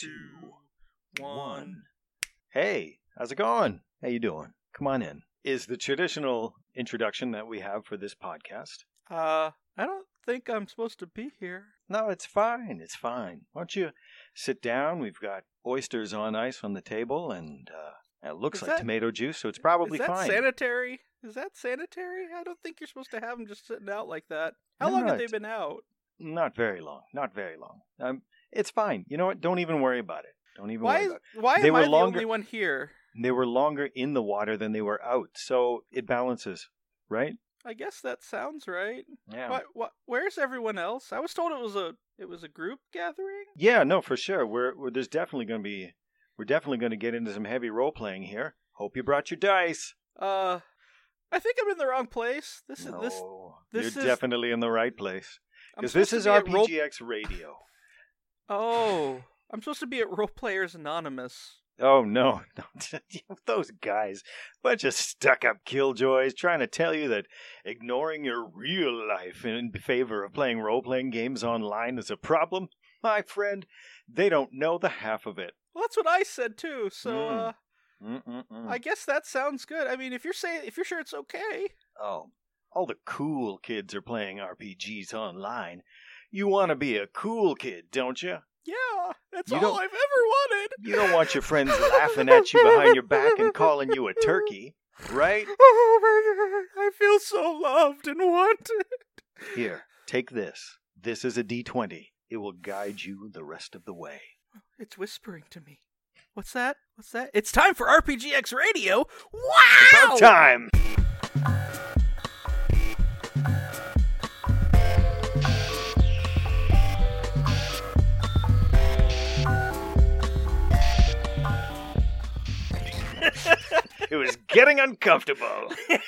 two, one. Hey, how's it going? How you doing? Come on in. Is the traditional introduction that we have for this podcast. Uh, I don't think I'm supposed to be here. No, it's fine. It's fine. Why don't you sit down? We've got oysters on ice on the table, and uh, it looks Is like that- tomato juice, so it's probably Is that fine. sanitary? Is that sanitary? I don't think you're supposed to have them just sitting out like that. How No, long no, have they been out? Not very long. Not very long. Um, it's fine. You know what? Don't even worry about it. Don't even Why worry is about it. why They am were I the longer- only one here? They were longer in the water than they were out, so it balances, right? I guess that sounds right. Yeah. What, what, where's everyone else? I was told it was a it was a group gathering. Yeah, no, for sure. We're, we're there's definitely going to be we're definitely going to get into some heavy role playing here. Hope you brought your dice. Uh, I think I'm in the wrong place. This is no, this. this you're is- definitely in the right place because this is at role- RPGX Radio. Oh, I'm supposed to be at Role Players Anonymous. Oh no, those guys, bunch of stuck-up killjoys, trying to tell you that ignoring your real life in favor of playing role-playing games online is a problem. My friend, they don't know the half of it. Well, that's what I said too. So, Mm. uh, I guess that sounds good. I mean, if you're saying if you're sure it's okay. Oh, all the cool kids are playing RPGs online. You want to be a cool kid, don't you? Yeah, that's You all don't- I've ever wanted. You don't want your friends laughing at you behind your back and calling you a turkey, right? Oh my god, I feel so loved and wanted. Here, take this. This is a D20. It will guide you the rest of the way. It's whispering to me. What's that? What's that? It's time for RPGX Radio. Wow! About time! It was getting uncomfortable.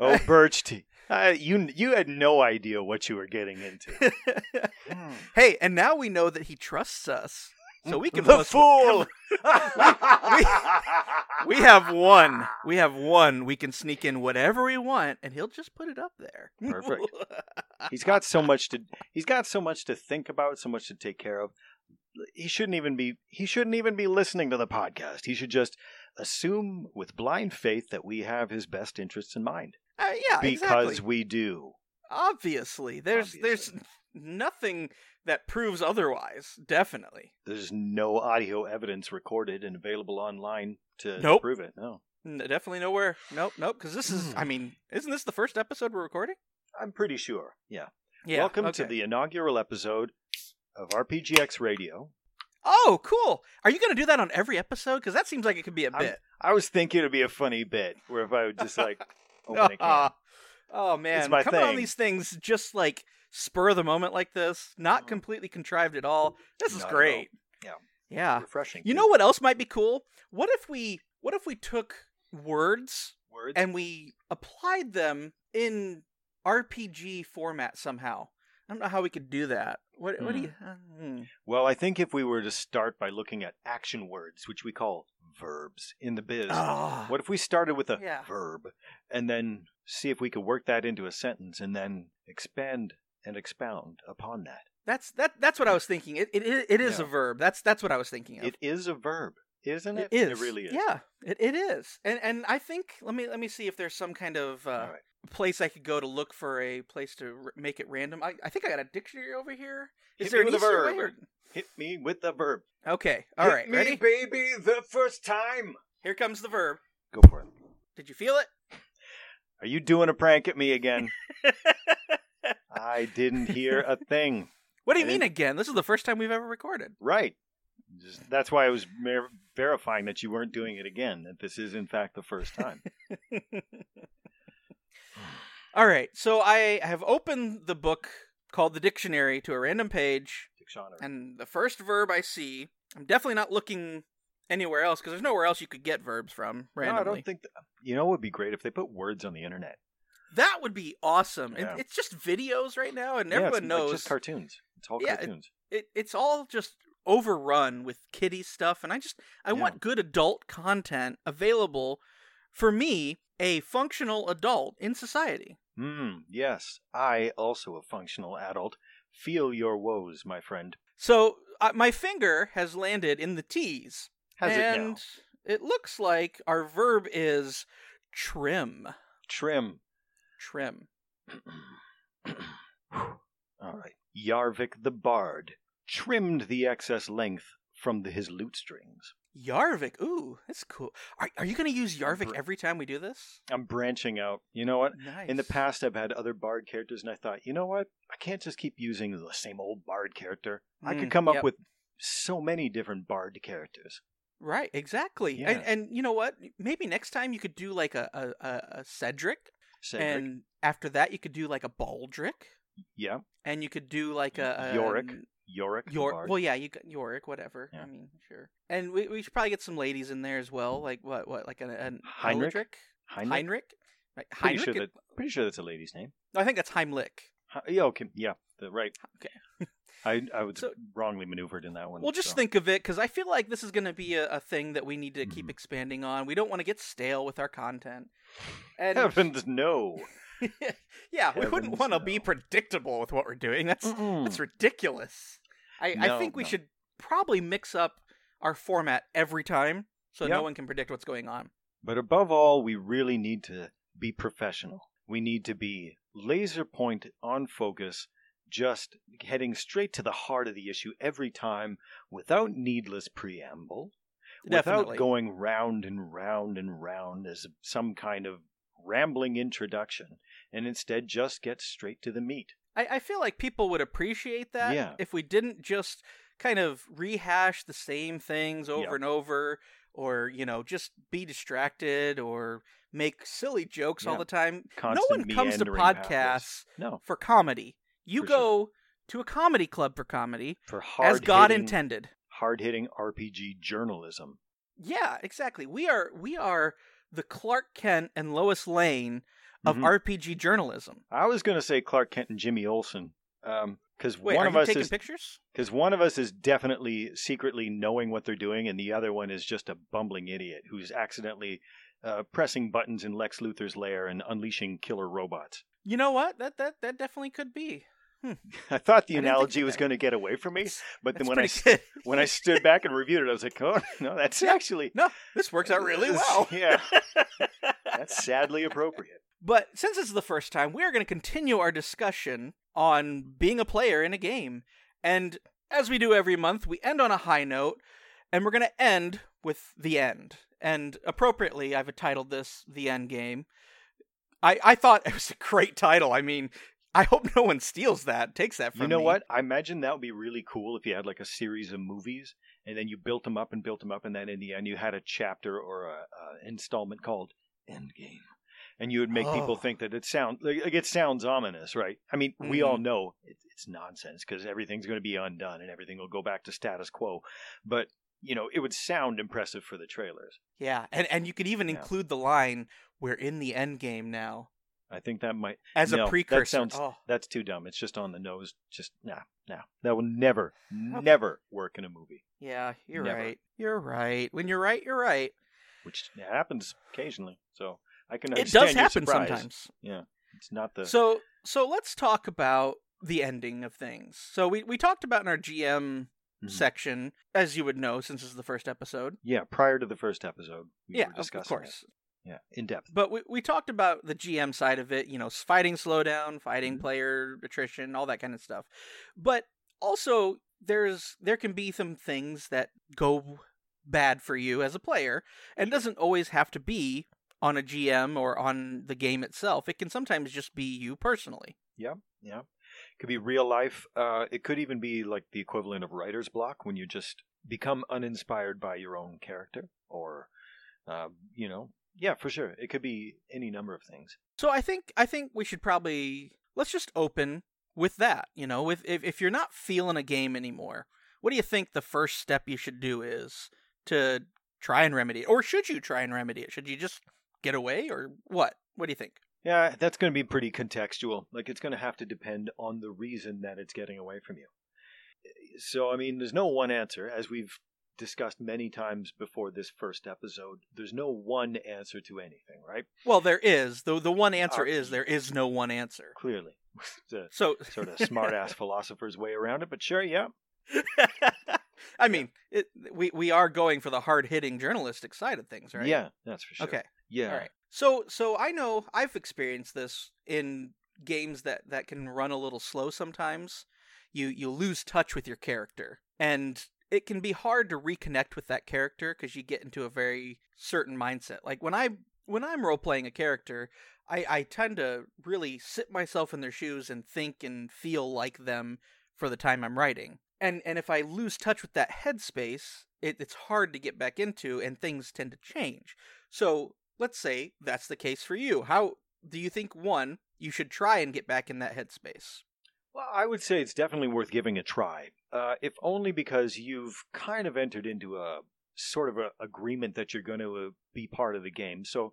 Oh, Birch Tea. Uh, you you had no idea what you were getting into. Hmm. hey, and now we know that he trusts us, so we can the fool. We have one. We have one. We can sneak in whatever we want, and he'll just put it up there. Perfect. he's got so much to he's got so much to think about, so much to take care of. He shouldn't even be he shouldn't even be listening to the podcast. He should just assume with blind faith that we have his best interests in mind Uh, yeah, because exactly. we do. obviously there's Obviously. there's nothing that proves otherwise. Definitely. There's no audio evidence recorded and available online to Nope. prove it. No. Definitely nowhere. Nope, nope. Because this is. Hmm. I mean, isn't this the first episode we're recording? I'm pretty sure. Yeah. Yeah. Welcome to the inaugural episode of RPGX Radio. Oh, cool. Are you going to do that on every episode? Because that seems like it could be a I'm- bit. I was thinking it'd be a funny bit where if I would just like open a can. oh man, my coming on these things just like spur of the moment like this, not Mhm. completely contrived at all. This is Not great. Yeah. Yeah. refreshing. You too. know what else might be cool? What if we what if we took words words? and we applied them in RPG format somehow? I don't know how we could do that. What what do you uh, hmm. well, I think if we were to start by looking at action words, which we call verbs in the biz, Ah. what if we started with a Yeah. verb and then see if we could work that into a sentence and then expand and expound upon that? That's that that's what I was thinking. It it, it, it is Yeah. a verb. That's that's what I was thinking of. It is a verb, isn't it? It is. It really is. Yeah, it, it is. And and I think let me let me see if there's some kind of uh, All right. Place I could go to look for a place to r- make it random. I, I think I got a dictionary over here. Is Hit there me an with a verb. way? or- Hit me with the verb. Okay. All Hit right. me, Ready? baby, the first time. Here comes the verb. Go for it. Did you feel it? Are you doing a prank at me again? I didn't hear a thing. What do you I mean didn't- again? This is the first time we've ever recorded. Right. Just, that's why I was mer- verifying that you weren't doing it again. That this is in fact the first time. All right. So I have opened the book called the dictionary to a random page, Dictionary. and the first verb I see, I'm definitely not looking anywhere else because there's nowhere else you could get verbs from no, randomly. I don't think. That, you know, it would be great if they put words on the internet. That would be awesome. Yeah. It's just videos right now, and Yeah, everyone it's knows like just cartoons. It's all Yeah, it- cartoons. it, it's all just overrun with kiddie stuff. And I just I Yeah. want good adult content available for me, a functional adult in society. Hmm. Yes, I also a functional adult. Feel your woes, my friend. So uh, my finger has landed in the T's. Has it? and it it looks like our verb is trim. Trim. Trim. All right. Yarvik the Bard trimmed the excess length from the, his lute strings. Yarvik. Ooh, that's cool. Are, are you going to use Yarvik every time we do this? I'm branching out. You know what? Nice. In the past, I've had other bard characters, and I thought, you know what? I can't just keep using the same old bard character. I could Mm, come up yep. with so many different bard characters. Right, exactly. Yeah. And, and you know what? Maybe next time you could do like a, a, a, a Cedric, Cedric, and after that you could do like a Baldric, yeah, and you could do like a, a Yorick. Yorick. the Yor- bard. well, yeah, you got Yorick, whatever. Yeah. I mean, sure. And we, we should probably get some ladies in there as well, like what what like an, an Heinrich? Eldrick? Heinrich. Heinrich. Pretty Heinrich. sure that. Pretty sure that's a lady's name. I think that's Heimlich. Hi- Yeah. Okay. Yeah. The right. Okay. I I was So- wrongly maneuvered in that one. Well, just so. think of it because I feel like this is going to be a, a thing that we need to keep Mhm. expanding on. We don't want to get stale with our content. And Heavens no. yeah, we wouldn't want to no. be predictable with what we're doing. That's Mm-mm. that's ridiculous. I, I think we no. should probably mix up our format every time so no one can predict what's going on. But above all, we really need to be professional. We need to be laser point on focus, just heading straight to the heart of the issue every time without needless preamble, Definitely. without going round and round and round as some kind of rambling introduction, and instead just get straight to the meat. I, I feel like people would appreciate that Yeah. if we didn't just kind of rehash the same things over and over, or you know, just be distracted or make silly jokes all the time. Constant no one comes to podcasts No, for comedy. You For go to a comedy club for comedy, for hard as God intended. hard hitting RPG journalism. Yeah, exactly. We are we are the Clark Kent and Lois Lane of Mhm. RPG journalism. I was going to say Clark Kent and Jimmy Olsen, because one of us taking is pictures? because one of us is definitely secretly knowing what they're doing, and the other one is just a bumbling idiot who's accidentally uh, pressing buttons in Lex Luthor's lair and unleashing killer robots. You know what? That that that definitely could be. I thought the I analogy was going to get away from me, but then when I good. when I stood back and reviewed it, I was like, "Oh no, that's actually No, this works out really well. yeah, that's sadly appropriate." But since it's the first time, we are going to continue our discussion on being a player in a game. And as we do every month, we end on a high note, and we're going to end with the end. And appropriately, I've titled this The End Game. I, I thought it was a great title. I mean, I hope no one steals that, takes that from You know me. what? I imagine that would be really cool if you had like a series of movies, and then you built them up and built them up, and then in the end you had a chapter or a, a installment called Endgame, and you would make people Oh. think that it sounds like it sounds ominous, right? I mean, we Mm-hmm. all know it, it's nonsense because everything's going to be undone and everything will go back to status quo, but you know it would sound impressive for the trailers. Yeah, and, and you could even Yeah. include the line, we're in the end game now, I think that might as No, a that precursor. sounds- oh. that's too dumb. It's just on the nose. Just nah, nah. That will never, never work in a movie. Yeah, you're Never. right. You're right. When you're right, you're right. which happens occasionally. So I can It does happen surprise. sometimes. Yeah, it's not the So so let's talk about the ending of things. So we we talked about in our GM Mhm. section, as you would know since this is the first episode. yeah. Prior to the first episode, we yeah, were of course. it. Yeah, in depth. But we we talked about the GM side of it, you know, fighting slowdown, fighting Mhm. player attrition, all that kind of stuff. But also there's there can be some things that go bad for you as a player and doesn't always have to be on a GM or on the game itself. It can sometimes just be you personally. Yeah, yeah. It could be real life. Uh, it could even be like the equivalent of writer's block when you just become uninspired by your own character, or uh, you know, yeah, for sure. It could be any number of things. So I think I think we should probably let's just open with that. You know, with if if you're not feeling a game anymore, what do you think the first step you should do is to try and remedy it, or should you try and remedy it? Should you just get away, or what? What do you think? Yeah, that's going to be pretty contextual. Like, it's going to have to depend on the reason that it's getting away from you. So, I mean, there's no one answer. As we've discussed many times before this first episode, there's no one answer to anything, right? Well, there is. The the one answer Uh, is there is no one answer. Clearly. So sort of smart ass philosopher's way around it, but sure, yeah. I mean, it, we we are going for the hard hitting journalistic side of things, right? Yeah, that's for sure. Okay. Yeah. All right. So so I know I've experienced this in games that that can run a little slow sometimes. You you lose touch with your character and it can be hard to reconnect with that character because you get into a very certain mindset. Like when I when I'm role playing a character, I, I tend to really sit myself in their shoes and think and feel like them for the time I'm writing. And and if I lose touch with that headspace, it, it's hard to get back into and things tend to change. So let's say that's the case for you. How do you think one, you should try and get back in that headspace? Well, I would say it's definitely worth giving a try, uh, if only because you've kind of entered into a sort of a agreement that you're going to uh, be part of the game. So,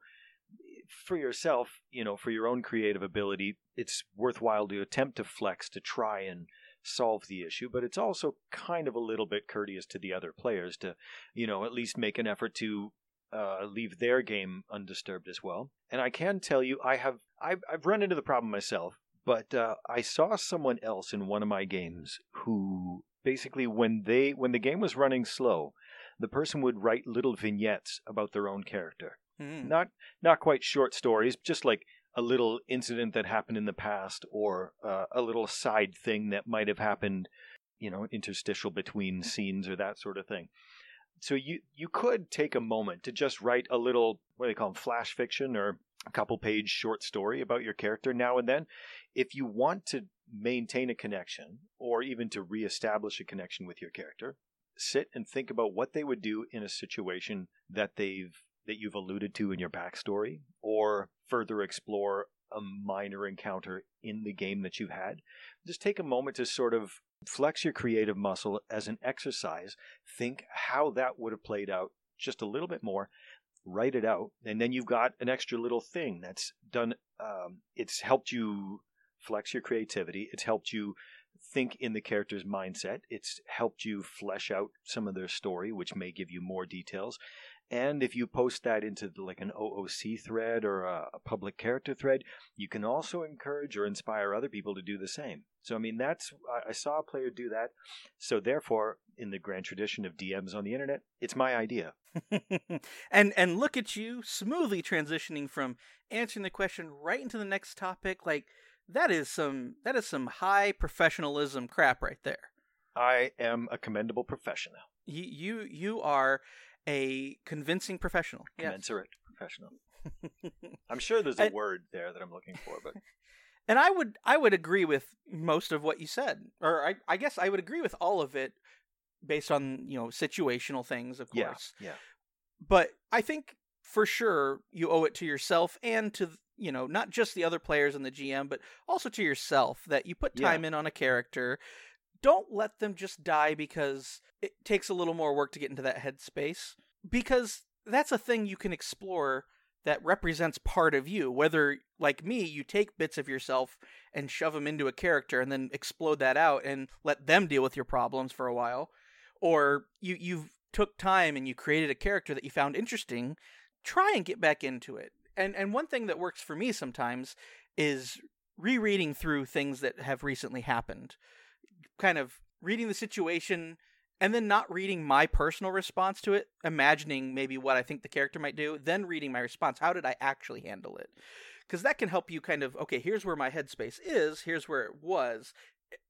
for yourself, you know, for your own creative ability, it's worthwhile to attempt to flex to try and solve the issue. But it's also kind of a little bit courteous to the other players to, you know, at least make an effort to uh, leave their game undisturbed as well. And I can tell you, I have I've, I've run into the problem myself, but uh, I saw someone else in one of my games who basically when they when the game was running slow, the person would write little vignettes about their own character. Hmm. Not not quite short stories, just like a little incident that happened in the past or uh, a little side thing that might have happened, you know, interstitial between scenes or that sort of thing so you you could take a moment to just write a little what do they call them flash fiction or a couple page short story about your character now and then. If you want to maintain a connection or even to reestablish a connection with your character sit and think about what they would do in a situation that they've that you've alluded to in your backstory or further explore a minor encounter in the game that you've had just take a moment to sort of flex your creative muscle as an exercise. Think how that would have played out just a little bit more. Write it out, and then you've got an extra little thing that's done. Um, it's helped you flex your creativity. It's helped you think in the character's mindset. It's helped you flesh out some of their story, which may give you more details. And if you post that into the, like an OOC thread or a, a, public character thread, you can also encourage or inspire other people to do the same. So, I mean, that's, I, I saw a player do that. So, therefore, in the grand tradition of DMs on the internet, it's my idea. and and look at you smoothly transitioning from answering the question right into the next topic. Like that is some that is some high professionalism crap right there. I am a commendable professional. You you you are a convincing professional. Commensurate yes. professional. I'm sure there's a and, word there that I'm looking for, but and I would I would agree with most of what you said, or I I guess I would agree with all of it, based on you know situational things, of course. Yeah. yeah. But I think for sure you owe it to yourself and to you know not just the other players and the GM, but also to yourself that you put time yeah. in on a character. Don't let them just die because it takes a little more work to get into that headspace because that's a thing you can explore that represents part of you. Whether like me you take bits of yourself and shove them into a character and then explode that out and let them deal with your problems for a while or you you took time and you created a character that you found interesting try and get back into it. And and one thing that works for me sometimes is rereading through things that have recently happened kind of reading the situation and then not reading my personal response to it, imagining maybe what I think the character might do, then reading my response. How did I actually handle it? Because that can help you kind of, okay, here's where my headspace is, here's where it was.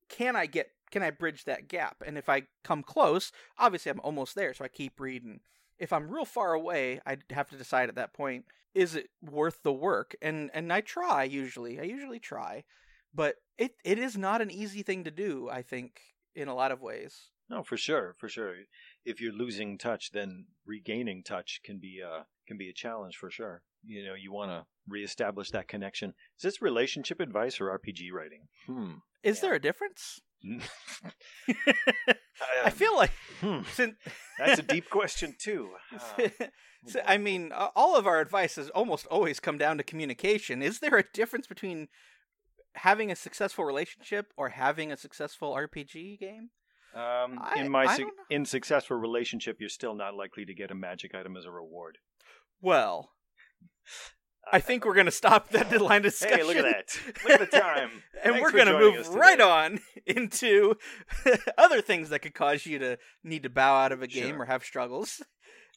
Can I get, can I bridge that gap? And if I come close, obviously I'm almost there, so I keep reading. If I'm real far away, I'd have to decide at that point, is it worth the work? And and I try usually. I usually try. But it, it is not an easy thing to do, I think, in a lot of ways. No, for sure, for sure. If you're losing touch, then regaining touch can be uh can be a challenge for sure. You know, you want to reestablish that connection. Is this relationship advice or RPG writing? Hmm. Is yeah. there a difference? I feel like hmm. since... that's a deep question too. Uh, so, I mean, all of our advice has almost always come down to communication. Is there a difference between having a successful relationship or having a successful RPG game? Um, I, in my su- in successful relationship, you're still not likely to get a magic item as a reward. Well, I think we're going to stop that line discussion. Hey, look at that! Look at the time. and Thanks we're going to move right on into other things that could cause you to need to bow out of a game Sure. or have struggles.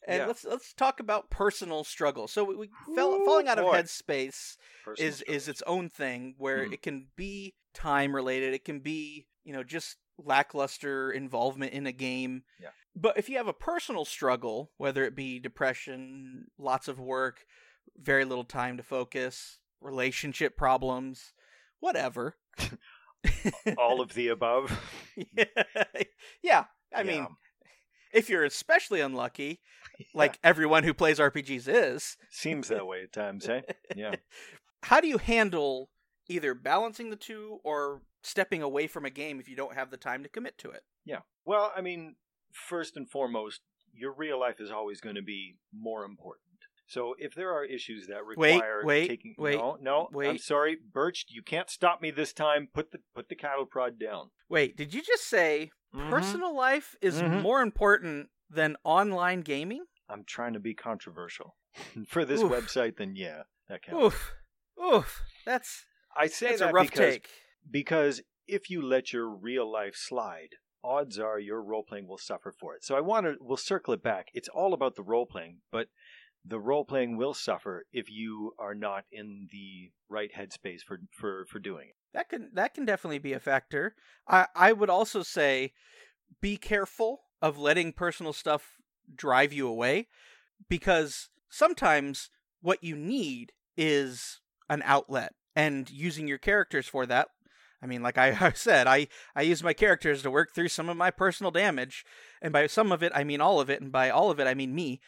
And Yeah. let's let's talk about personal struggle. So we, we fell, Ooh, falling out of headspace Personal is is its own thing where Hmm. it can be time related. It can be you know just lackluster involvement in a game. Yeah. But if you have a personal struggle, whether it be depression, lots of work, very little time to focus, relationship problems, whatever. all of the above. yeah. yeah. I mean, Yeah. If you're especially unlucky, like everyone who plays RPGs is, seems that way at times, eh? Yeah. how do you handle either balancing the two or stepping away from a game if you don't have the time to commit to it? Yeah. Well, I mean, first and foremost, your real life is always going to be more important. So if there are issues that require wait, taking wait, no, no, I'm sorry, Birch, you can't stop me this time. Put the put the cattle prod down. Wait, did you just say Mhm. personal life is Mhm. more important than online gaming? I'm trying to be controversial for this Oof. website. Then yeah, that counts. Oof. Oof. That's I say that's that a rough because take. because if you let your real life slide, odds are your role playing will suffer for it. So I want to we'll circle it back. It's all about the role playing, but the role playing will suffer if you are not in the right headspace for for for doing it. That can that can definitely be a factor. I I would also say be careful of letting personal stuff drive you away because sometimes what you need is an outlet and using your characters for that. I mean, like I said, I, I use my characters to work through some of my personal damage. And by some of it, I mean all of it. And by all of it, I mean me.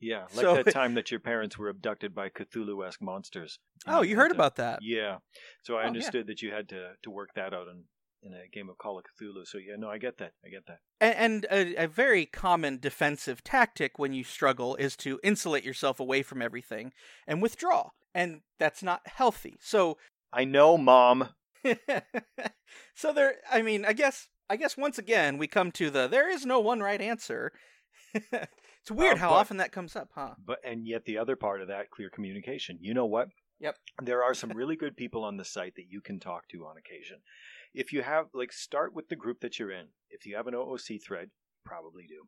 Yeah, like So- that time that your parents were abducted by Cthulhu-esque monsters. Oh, you heard to- about that. Yeah. So I Oh, yeah. understood that you had to to work that out in in a game of Call of Cthulhu. So yeah, no, I get that. I get that. And, and a, a very common defensive tactic when you struggle is to insulate yourself away from everything and withdraw. And that's not healthy. So, I know, mom. so there. I mean, I guess. I guess once again we come to the there is no one right answer. it's weird Uh, how but- often that comes up, huh? But and yet the other part of that, clear communication. You know what? Yep. There are some really good people on the site that you can talk to on occasion. If you have like start with the group that you're in. If you have an OOC thread, probably do.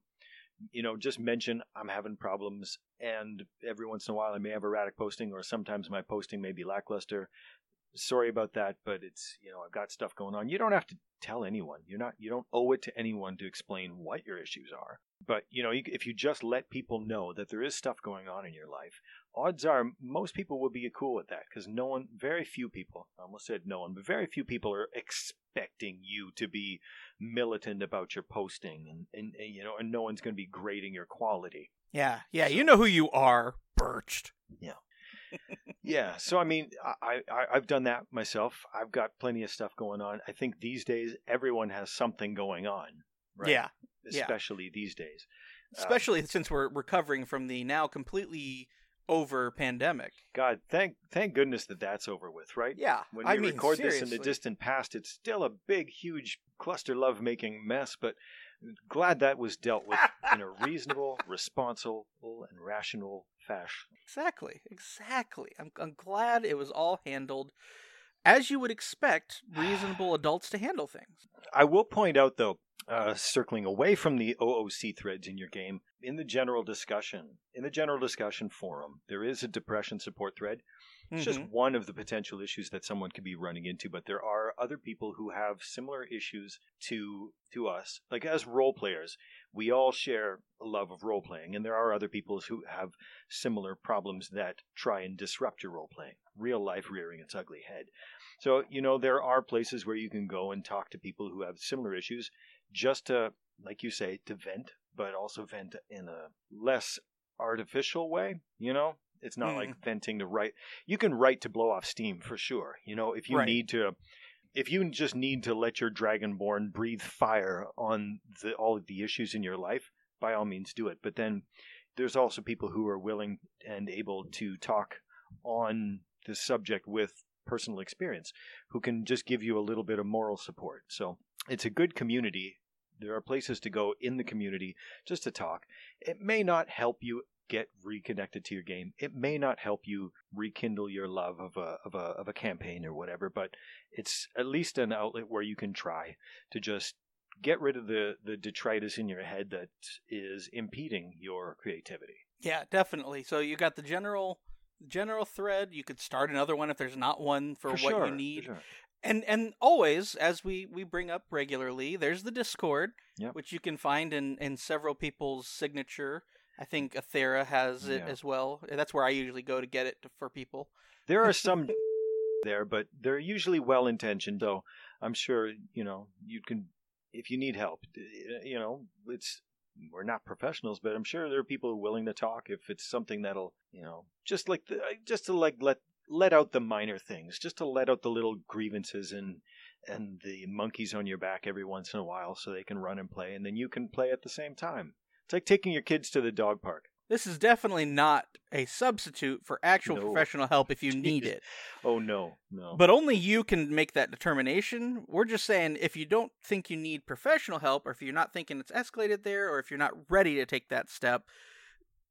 You know, just mention I'm having problems and every once in a while I may have erratic posting or sometimes my posting may be lackluster. Sorry about that, but it's, you know, I've got stuff going on. You don't have to tell anyone. You're not you don't owe it to anyone to explain what your issues are. But, you know, if you just let people know that there is stuff going on in your life, odds are most people will be cool with that because no one, very few people, I almost said no one, but very few people are expecting you to be militant about your posting and, and, and you know, and no one's going to be grading your quality. Yeah, yeah. You know who you are, birched. Yeah, so I mean, I, I I've done that myself. I've got plenty of stuff going on. I think these days everyone has something going on, right? Yeah, yeah. especially these days. Um, especially since we're recovering from the now completely over pandemic. God, thank thank goodness that that's over with, right? Yeah, When I we mean, record seriously. this in the distant past, it's still a big, huge cluster love making mess, but glad that was dealt with in a reasonable, responsible, and rational fashion. Exactly, exactly. I'm, I'm glad it was all handled as you would expect reasonable adults to handle things. I will point out, though, uh, circling away from the OOC threads in your game, in the general discussion, in the general discussion forum, there is a depression support thread. It's just Mhm. one of the potential issues that someone could be running into, but there are other people who have similar issues to to us. Like as role players, we all share a love of role playing, and there are other people who have similar problems that try and disrupt your role playing. Real life rearing its ugly head. So, you know, there are places where you can go and talk to people who have similar issues just to, like you say, to vent, but also vent in a less artificial way, you know? It's not Mm. like venting to write. You can write to blow off steam for sure. You know, if you Right. need to, if you just need to let your dragonborn breathe fire on the, all of the issues in your life, by all means do it. But then there's also people who are willing and able to talk on the subject with personal experience who can just give you a little bit of moral support. So it's a good community. There are places to go in the community just to talk. It may not help you get reconnected to your game. It may not help you rekindle your love of a of a of a campaign or whatever, but it's at least an outlet where you can try to just get rid of the the detritus in your head that is impeding your creativity. Yeah, definitely. So you got the general general thread. You could start another one if there's not one for, For what sure, you need. sure. And and always, as we we bring up regularly, there's the Discord, Yep. which you can find in in several people's signature. I think Athera has it Yeah. as well. That's where I usually go to get it for people. There are some there, but they're usually well intentioned. So I'm sure you know you can if you need help. You know, it's we're not professionals, but I'm sure there are people willing to talk if it's something that'll you know just like the, just to like let let out the minor things, just to let out the little grievances and and the monkeys on your back every once in a while, so they can run and play, and then you can play at the same time. It's like taking your kids to the dog park. This is definitely not a substitute for actual No. professional help if you need it. Oh no, no. But only you can make that determination. We're just saying if you don't think you need professional help, or if you're not thinking it's escalated there, or if you're not ready to take that step,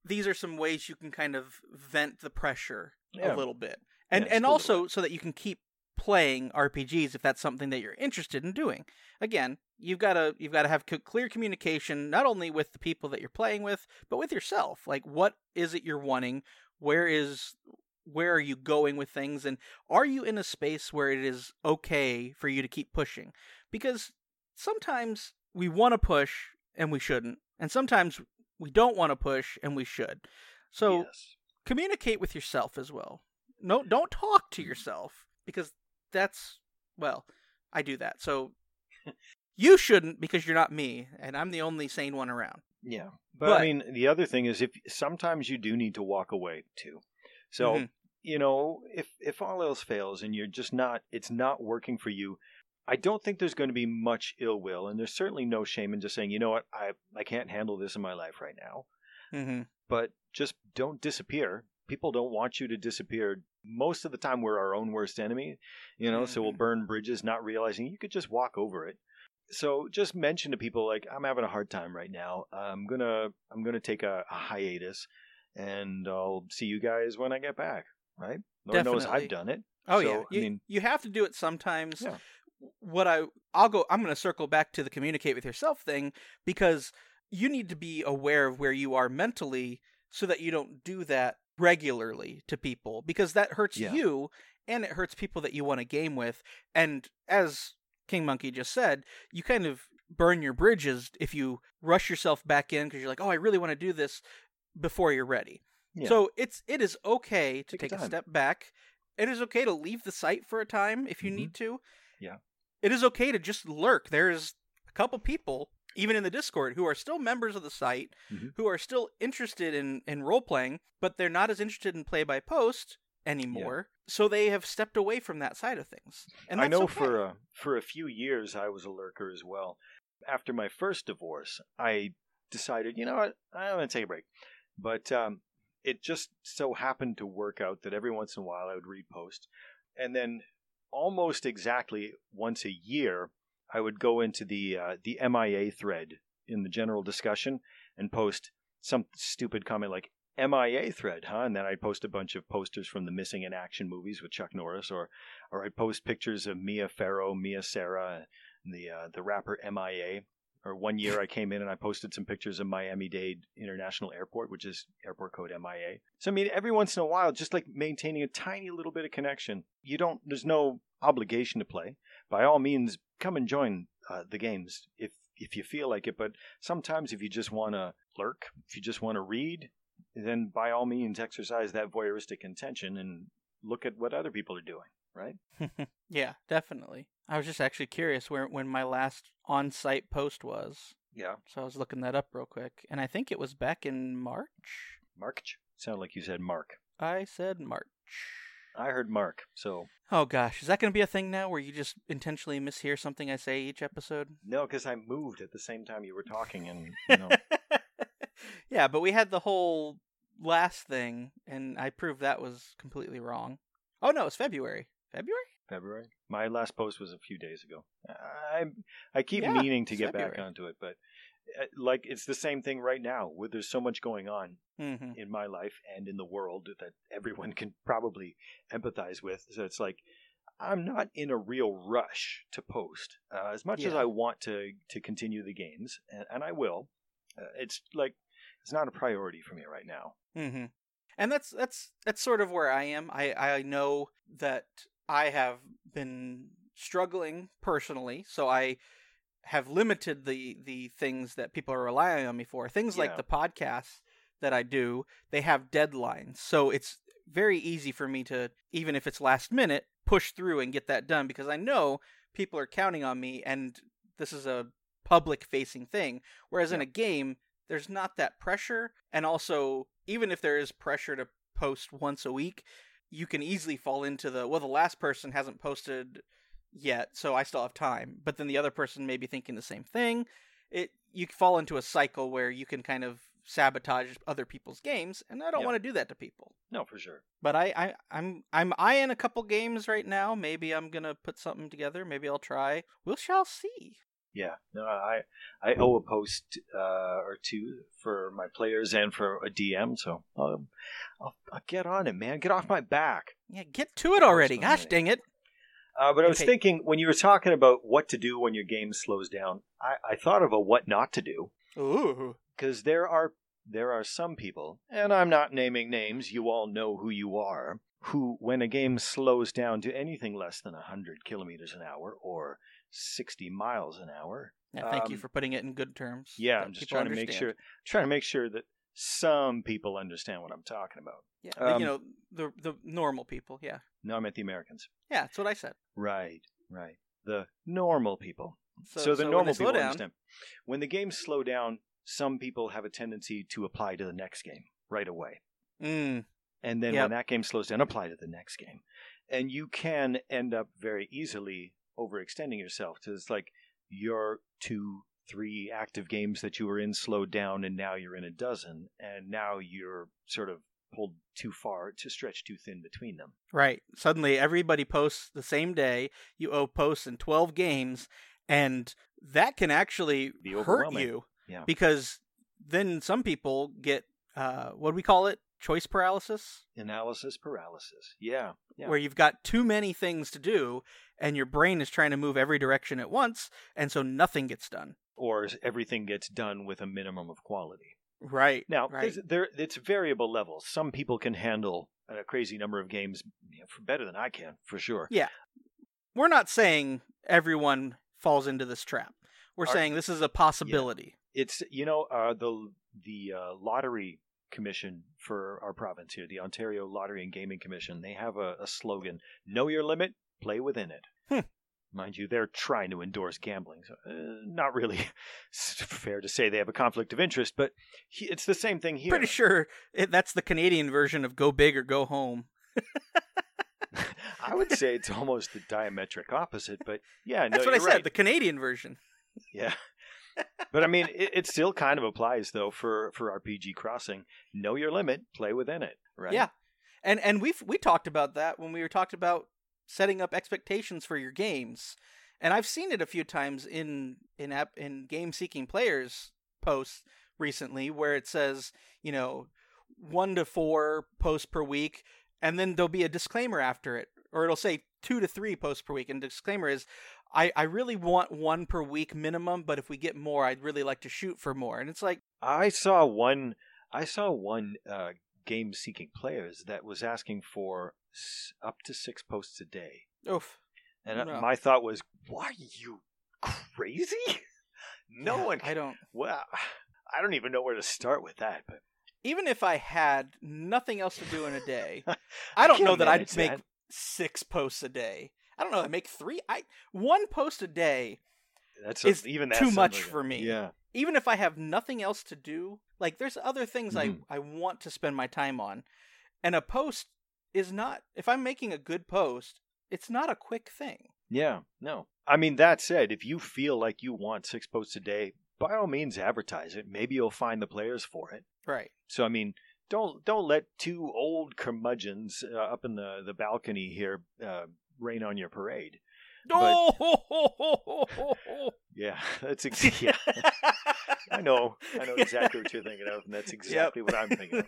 these are some ways you can kind of vent the pressure Yeah. a little bit. And Yeah, and also so that you can keep playing RPGs if that's something that you're interested in doing. Again, you've got to you've got to have clear communication not only with the people that you're playing with, but with yourself. Like what is it you're wanting? Where is where are you going with things and are you in a space where it is okay for you to keep pushing? Because sometimes we want to push and we shouldn't, and sometimes we don't want to push and we should. So yes. communicate with yourself as well. No, don't talk Mm-hmm. to yourself because that's well, I do that. So you shouldn't because you're not me, and I'm the only sane one around. Yeah. But, But- I mean, the other thing is if sometimes you do need to walk away too. So, Mhm. you know, if if all else fails and you're just not it's not working for you, I don't think there's going to be much ill will and there's certainly no shame in just saying, "You know what? I I can't handle this in my life right now." Mm-hmm. But just don't disappear. People don't want you to disappear. Most of the time we're our own worst enemy, you know, so we'll Mhm. burn bridges not realizing you could just walk over it so just mention to people like i'm having a hard time right now i'm gonna i'm gonna take a, a hiatus and i'll see you guys when i get back right lord knows i've done it Oh So, yeah, I you, mean- you have to do it sometimes. Yeah. What I I'll go I'm going to circle back to the communicate with yourself thing because you need to be aware of where you are mentally so that you don't do that regularly to people because that hurts Yeah. you and it hurts people that you want to game with and as King Monkey just said, you kind of burn your bridges if you rush yourself back in because you're like, "Oh, I really want to do this before you're ready." Yeah. So it's it is okay to Take take a step back. It is okay to leave the site for a time if you Mhm. need to. Yeah. It is okay to just lurk. There's a couple people, even in the Discord, who are still members of the site, Mhm. who are still interested in, in role playing, but they're not as interested in play by post anymore. So they have stepped away from that side of things. And I know okay. for a, for a few years I was a lurker as well. After my first divorce, I decided, you know what, I'm going to take a break. But um, it just so happened to work out that every once in a while I would read repost. And then almost exactly once a year, I would go into the uh, the MIA thread in the general discussion and post some stupid comment like MIA thread, huh? And then I'd post a bunch of posters from the Missing in Action movies with Chuck Norris, or or I'd post pictures of Mia Farrow, Mia Sara, the uh, the rapper MIA. Or one year I came in and I posted some pictures of Miami Dade International Airport, which is airport code MIA. So I mean, every once in a while, just like maintaining a tiny little bit of connection. You don't. There's no obligation to play. By all means, come and join uh, the games if if you feel like it. But sometimes, if you just want to lurk, if you just want to read, then by all means exercise that voyeuristic intention and look at what other people are doing. Right? yeah, definitely. I was just actually curious where when my last on-site post was. Yeah. So I was looking that up real quick, and I think it was back in March. March. Sound like you said Mark. I said March. I heard Mark. So Oh gosh, is that going to be a thing now where you just intentionally mishear something I say each episode? no, because I moved at the same time you were talking, and you know. yeah, but we had the whole last thing, and I proved that was completely wrong. Oh no, it's February. February? February. My last post was a few days ago. I I keep Yeah, meaning to get back onto it, but like it's the same thing right now. Where there's so much going on hmm in my life and in the world that everyone can probably empathize with. So it's like I'm not in a real rush to post uh, as much as I want to to continue the games, and, and I will. Uh, it's like it's not a priority for me right now. hmm And that's that's that's sort of where I am. I I know that I have been struggling personally, so I have limited the the things that people are relying on me for. Things like the podcasts that I do, they have deadlines. So it's very easy for me to even if it's last minute, push through and get that done because I know people are counting on me and this is a public facing thing. Whereas in a game, there's not that pressure and also even if there is pressure to post once a week, you can easily fall into the well the last person hasn't posted yet, so I still have time. But then the other person may be thinking the same thing. It you fall into a cycle where you can kind of sabotage other people's games, and I don't Yeah. want to do that to people. No, for sure. But I, I I'm I'm eyeing a couple games right now. Maybe I'm gonna put something together. Maybe I'll try. We shall see. Yeah, no, I I owe a post uh, or two for my players and for a DM, so um, I'll, I'll get on it, man. Get off my back. Yeah, get to it already. Gosh dang it. Uh, but I was Okay. thinking when you were talking about what to do when your game slows down, I, I thought of a what not to do Ooh. because there are there are some people, and I'm not naming names. You all know who you are. Who, when a game slows down to anything less than 100 kilometers an hour or 60 miles an hour, thank you Um, for putting it in good terms. Yeah, I'm just trying to make sure trying to make sure that some people understand what I'm talking about. Yeah, um, you know the the normal people. Yeah, No, I meant the Americans. yeah, that's what I said. Right, right. The normal people. So, So, the so normal people down, understand. When the games slow down, some people have a tendency to apply to the next game right away. Mm, And then Yep. when that game slows down, apply to the next game. And you can end up very easily overextending yourself to it's like your two, three active games that you were in slowed down and now you're in a dozen. And now you're sort of pulled too far to stretch too thin between them. right. Suddenly, everybody posts the same day. You owe posts in twelve games, and that can actually Be hurt you. Yeah. Because then some people get uh, what do we call it? Choice paralysis. Analysis paralysis. Yeah. Yeah. where you've got too many things to do and your brain is trying to move every direction at once and so nothing gets done or everything gets done with a minimum of quality. Right Now, right. there it's variable levels. Some people can handle a crazy number of games you know, for better than I can, for sure. Yeah. We're not saying everyone falls into this trap we're Are- saying this is a possibility It's you know uh, the the uh, lottery commission for our province here, the Ontario Lottery and Gaming Commission. They have a, a slogan: "Know your limit, play within it." Hmm. Mind you, they're trying to endorse gambling. So, uh, not really fair to say they have a conflict of interest, but he, it's the same thing here. pretty sure it, that's the canadian version of go big or go home I would say it's almost the diametric opposite, but yeah, that's no, what i said right. the canadian version Yeah. but I mean, it, it still kind of applies though for for RPG Crossing. Know your limit, play within it. Right. Yeah. and and we've we talked about that when we were talked about setting up expectations for your games and i've seen it a few times in in app in game seeking players posts recently where it says you know one to four posts per week and then there'll be a disclaimer after it or it'll say two to three posts per week and the disclaimer is I, I really want one per week minimum but if we get more i'd really like to shoot for more and it's like I saw one. I saw one uh, game seeking players that was asking for s- up to six posts a day, oof and No. my thought was, "Why are you crazy? no Yeah, one." i don't Well, I don't even know where to start with that, but even if I had nothing else to do in a day, I don't can't know that I'd make that. six posts a day. I don't know. I make three. I one post a day. that's It's even that too much like for me. Yeah. Even if I have nothing else to do, like there's other things Mhm. I I want to spend my time on, and a post is not. If I'm making a good post, it's not a quick thing. Yeah, no. I mean, that said, if you feel like you want six posts a day, by all means advertise it. Maybe you'll find the players for it. Right. So, I mean, don't don't let two old curmudgeons uh, up in the, the balcony here uh, rain on your parade. Oh, Yeah, that's ex- yeah. I know, I know exactly what you're thinking of, and that's exactly what I'm thinking. of.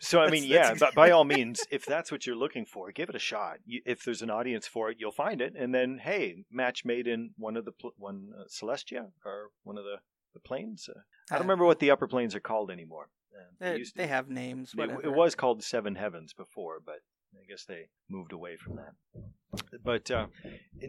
So I mean, that's yeah, but by all means, if that's what you're looking for, give it a shot. You, if there's an audience for it, you'll find it, and then hey, match made in one of the pl- one uh, Celestia or one of the the planes. Uh, I don't remember what the upper planes are called anymore. Uh, they They, used to- they have names. it, it was called Seven Heavens before, but guess they moved away from that. But uh,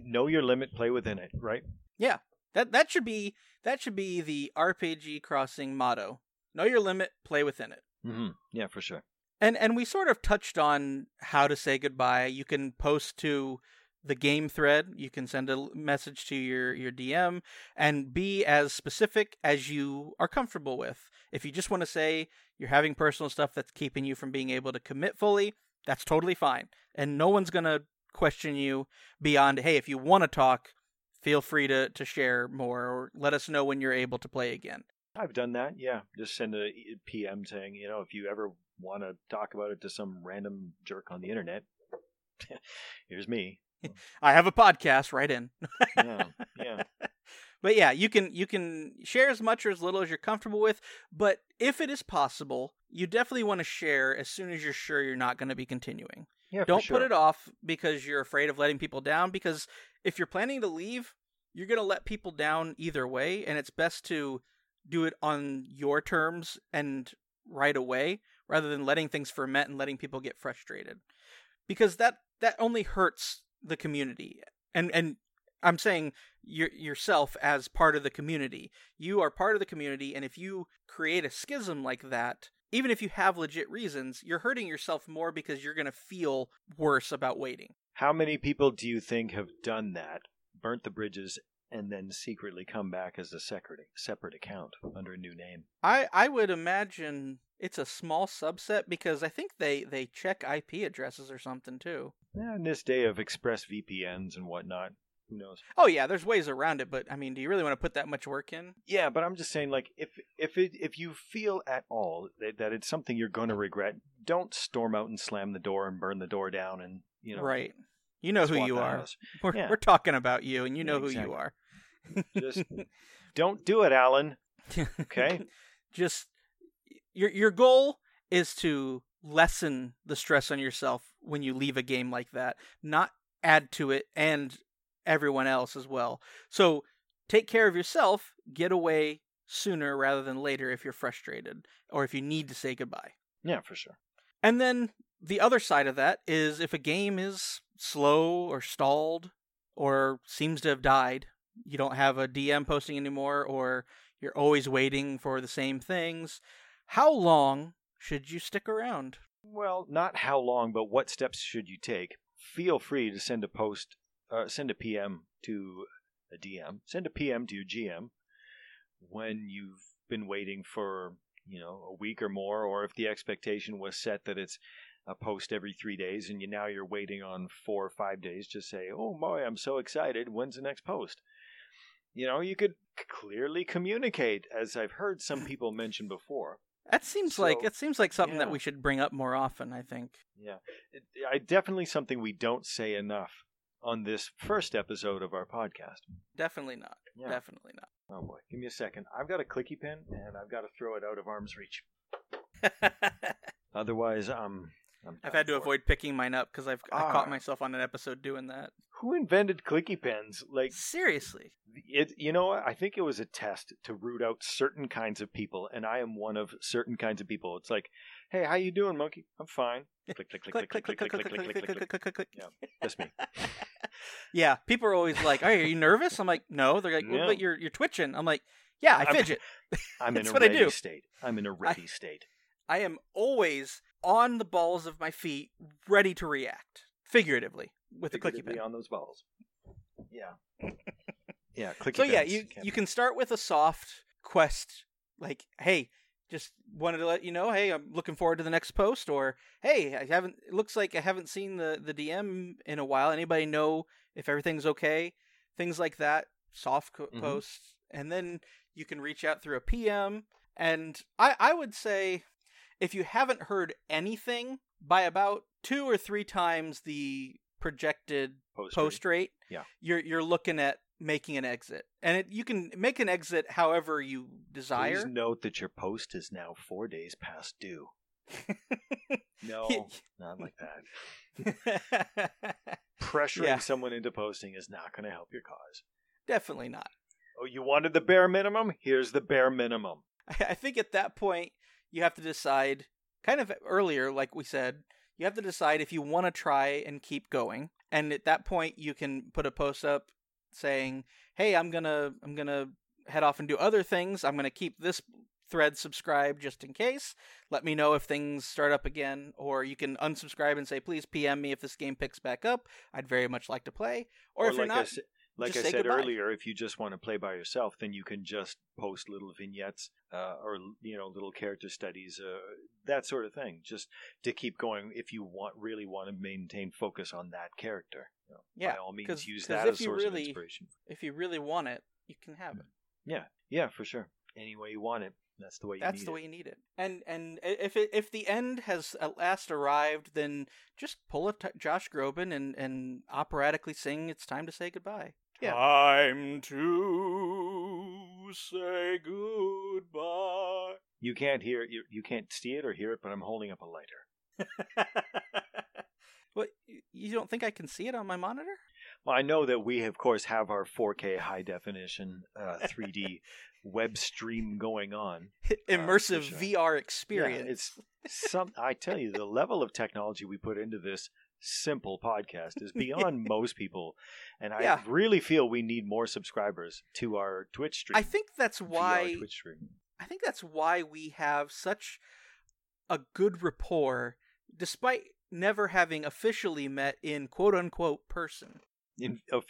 know your limit, play within it, right? Yeah, that. That should be that should be the RPG Crossing motto. Know your limit, play within it. Mm-hmm. Yeah, for sure. And and we sort of touched on how to say goodbye. You can post to the game thread. You can send a message to your your DM and be as specific as you are comfortable with. If you just want to say you're having personal stuff that's keeping you from being able to commit fully, that's totally fine. And no one's going to question you beyond, "Hey, if you want to talk, feel free to to share more or let us know when you're able to play again." I've done that. Yeah, just send a PM saying, you know, if you ever want to talk about it to some random jerk on the internet, here's me. I have a podcast right in. Yeah, yeah. But yeah, you can you can share as much or as little as you're comfortable with, but if it is possible, you definitely want to share as soon as you're sure you're not going to be continuing. Yeah, Don't sure. put it off because you're afraid of letting people down because if you're planning to leave, you're going to let people down either way and it's best to do it on your terms and right away rather than letting things ferment and letting people get frustrated. Because that that only hurts the community. And and I'm saying your, yourself as part of the community. You are part of the community, and if you create a schism like that, even if you have legit reasons, you're hurting yourself more because you're going to feel worse about waiting. How many people do you think have done that, burnt the bridges, and then secretly come back as a separate separate account under a new name? I, I would imagine it's a small subset because I think they, they check IP addresses or something too. Yeah, in this day of express VPNs and whatnot, who knows? Oh yeah, there's ways around it, but I mean, do you really want to put that much work in? Yeah, but I'm just saying, like, if if it if you feel at all that, that it's something you're going to regret, don't storm out and slam the door and burn the door down and you know right. You know who you are. We're, Yeah. we're talking about you, and you know Yeah, who you are. Just don't do it, Alan. Okay. just your your goal is to lessen the stress on yourself when you leave a game like that, not add to it and everyone else as well. So take care of yourself, get away sooner rather than later if you're frustrated or if you need to say goodbye. yeah, for sure. And then the other side of that is if a game is slow or stalled or seems to have died, you don't have a DM posting anymore, or you're always waiting for the same things, how long should you stick around? Well, not how long, but what steps should you take? Feel free to send a post, uh, send a PM to a DM, send a PM to your GM when you've been waiting for you know a week or more, or if the expectation was set that it's a post every three days, and you now you're waiting on four or five days. Just say, "Oh boy, I'm so excited! When's the next post?" You know, you could clearly communicate, as I've heard some people mention before. That seems like it seems like something that we should bring up more often. I think. Yeah, it, I definitely something we don't say enough on this first episode of our podcast. Definitely not. Yeah. Definitely not. Oh boy, give me a second. I've got a clicky pen and I've got to throw it out of arm's reach. Otherwise, um, I'm I've had to avoid picking mine up because I've I Ah. caught myself on an episode doing that. Who invented clicky pens? Like Seriously. it, you know. I think it was a test to root out certain kinds of people, and I am one of certain kinds of people. It's like, hey, how you doing, monkey? I'm fine. Click, click, click, click, click, click, click, click, click, click, click, click. click, click. Yeah, that's me. Yeah, people are always like, "Are you nervous?" I'm like, "No." They're like, well, No. "But you're you're twitching." I'm like, "Yeah, I I'm- fidget. I'm in a I ready state. I'm in a ready state. I am always on the balls of my feet, ready to react, figuratively with the clicky pen." on those balls. Yeah. Yeah, clicky So yeah, you you can start with a soft quest, like, "Hey, just wanted to let you know, hey, I'm looking forward to the next post," or "Hey, I haven't. It looks like I haven't seen the the DM in a while. Anybody know if everything's okay?" Things like that, soft co- Mhm. posts, and then you can reach out through a PM. And I I would say, if you haven't heard anything by about two or three times the projected Post, post rate, Yeah. you're you're looking at making an exit, and it, you can make an exit however you desire. Please note that your post is now four days past due. No, not like that. Pressuring Yeah. someone into posting is not going to help your cause. Definitely not. Oh, you wanted the bare minimum? Here's the bare minimum. I think at that point you have to decide, kind of earlier, like we said, you have to decide if you want to try and keep going. And at that point, you can put a post up saying, "Hey, I'm gonna I'm gonna head off and do other things. I'm gonna keep this thread subscribed just in case. Let me know if things start up again, or you can unsubscribe and say, please PM me if this game picks back up. I'd very much like to play. Or, if like you're not, I, like I said goodbye. earlier, if you just want to play by yourself, then you can just post little vignettes uh, or you know little character studies, uh, that sort of thing, just to keep going. If you want really want to maintain focus on that character, you know, Yeah, by all means, 'cause- use 'cause that if as a you source really- of inspiration. if you really want it, you can have it. Yeah, yeah, for sure. Any way you want it, that's the way you That's need the it. way you need it. And and if it, if the end has at last arrived, then just pull a t- Josh Groban and and operatically sing "It's time to say goodbye." Yeah. Time to say goodbye. You can't hear it, you, you can't see it or hear it, but I'm holding up a lighter. what? You don't think I can see it on my monitor? Well, I know that we, of course, have our 4K high definition uh, 3D web stream going on. Immersive sure. VR experience. Yeah, it's some. I tell you, the level of technology we put into this simple podcast is beyond most people, and I Yeah. really feel we need more subscribers to our Twitch stream. I think that's why Twitch stream. I think that's why we have such a good rapport, despite never having officially met in quote unquote person. In, of,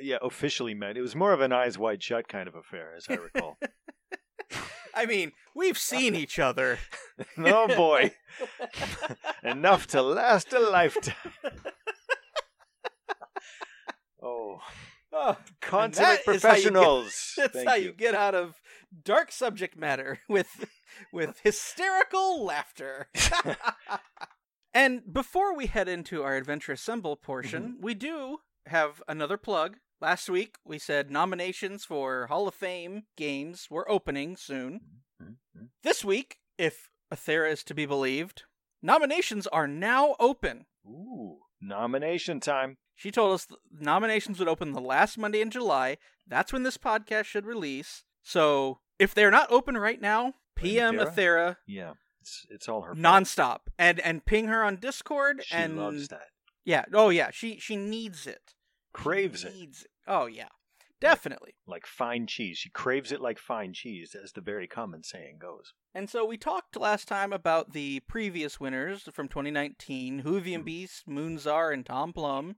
yeah, officially met. It was more of an eyes wide shut kind of affair, as I recall. I mean, we've seen each other. oh boy, enough to last a lifetime. oh, Oh, consummate that is how get- professionals. that's Thank how you. you get out of dark subject matter with with hysterical laughter. And before we head into our adventure assemble portion, Mm-hmm. we do have another plug. Last week we said nominations for Hall of Fame games were opening soon. Mhm. This week, if Athera is to be believed, nominations are now open. Ooh, nomination time. She told us nominations would open the last Monday in July. That's when this podcast should release. So if they're not open right now, PM? Athera Yeah, it's it's all her. fault. nonstop and and ping her on Discord She and loves that. yeah oh yeah she she needs it Craves She it needs it oh yeah definitely like fine cheese. She craves it like fine cheese, as the very common saying goes. and so we talked last time about the previous winners from 2019 Hoovy and hmm. Beast Moonzar and Tom Plum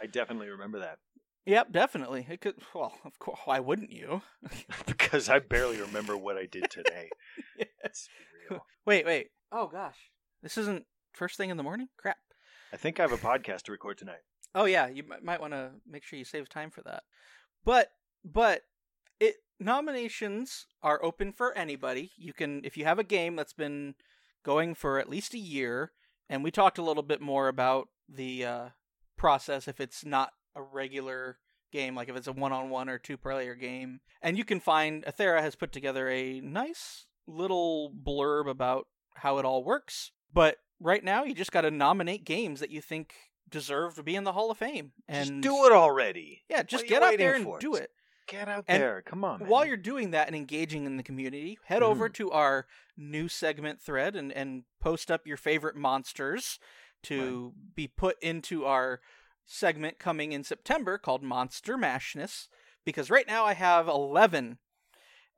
I definitely remember that yep definitely it could well of course why wouldn't you because I barely remember what I did today. Be real. wait wait oh gosh this isn't first thing in the morning crap I think I have a podcast to record tonight. Oh yeah, you mi- might want to make sure you save time for that. But but it nominations are open for anybody. You can if you have a game that's been going for at least a year, and we talked a little bit more about the uh, process if it's not a regular game, like if it's a one-on-one or two-player game. And you can find Athera has put together a nice little blurb about how it all works. But right now, you just got to nominate games that you think deserve to be in the Hall of Fame. And Just do it already. Yeah, just get out there and for? do it. Get out And there. Come on. Man. While you're doing that and engaging in the community, head over mm-hmm. to our new segment thread and, and post up your favorite monsters to be put into our segment coming in September called Monster Mashness. Because right now I have 11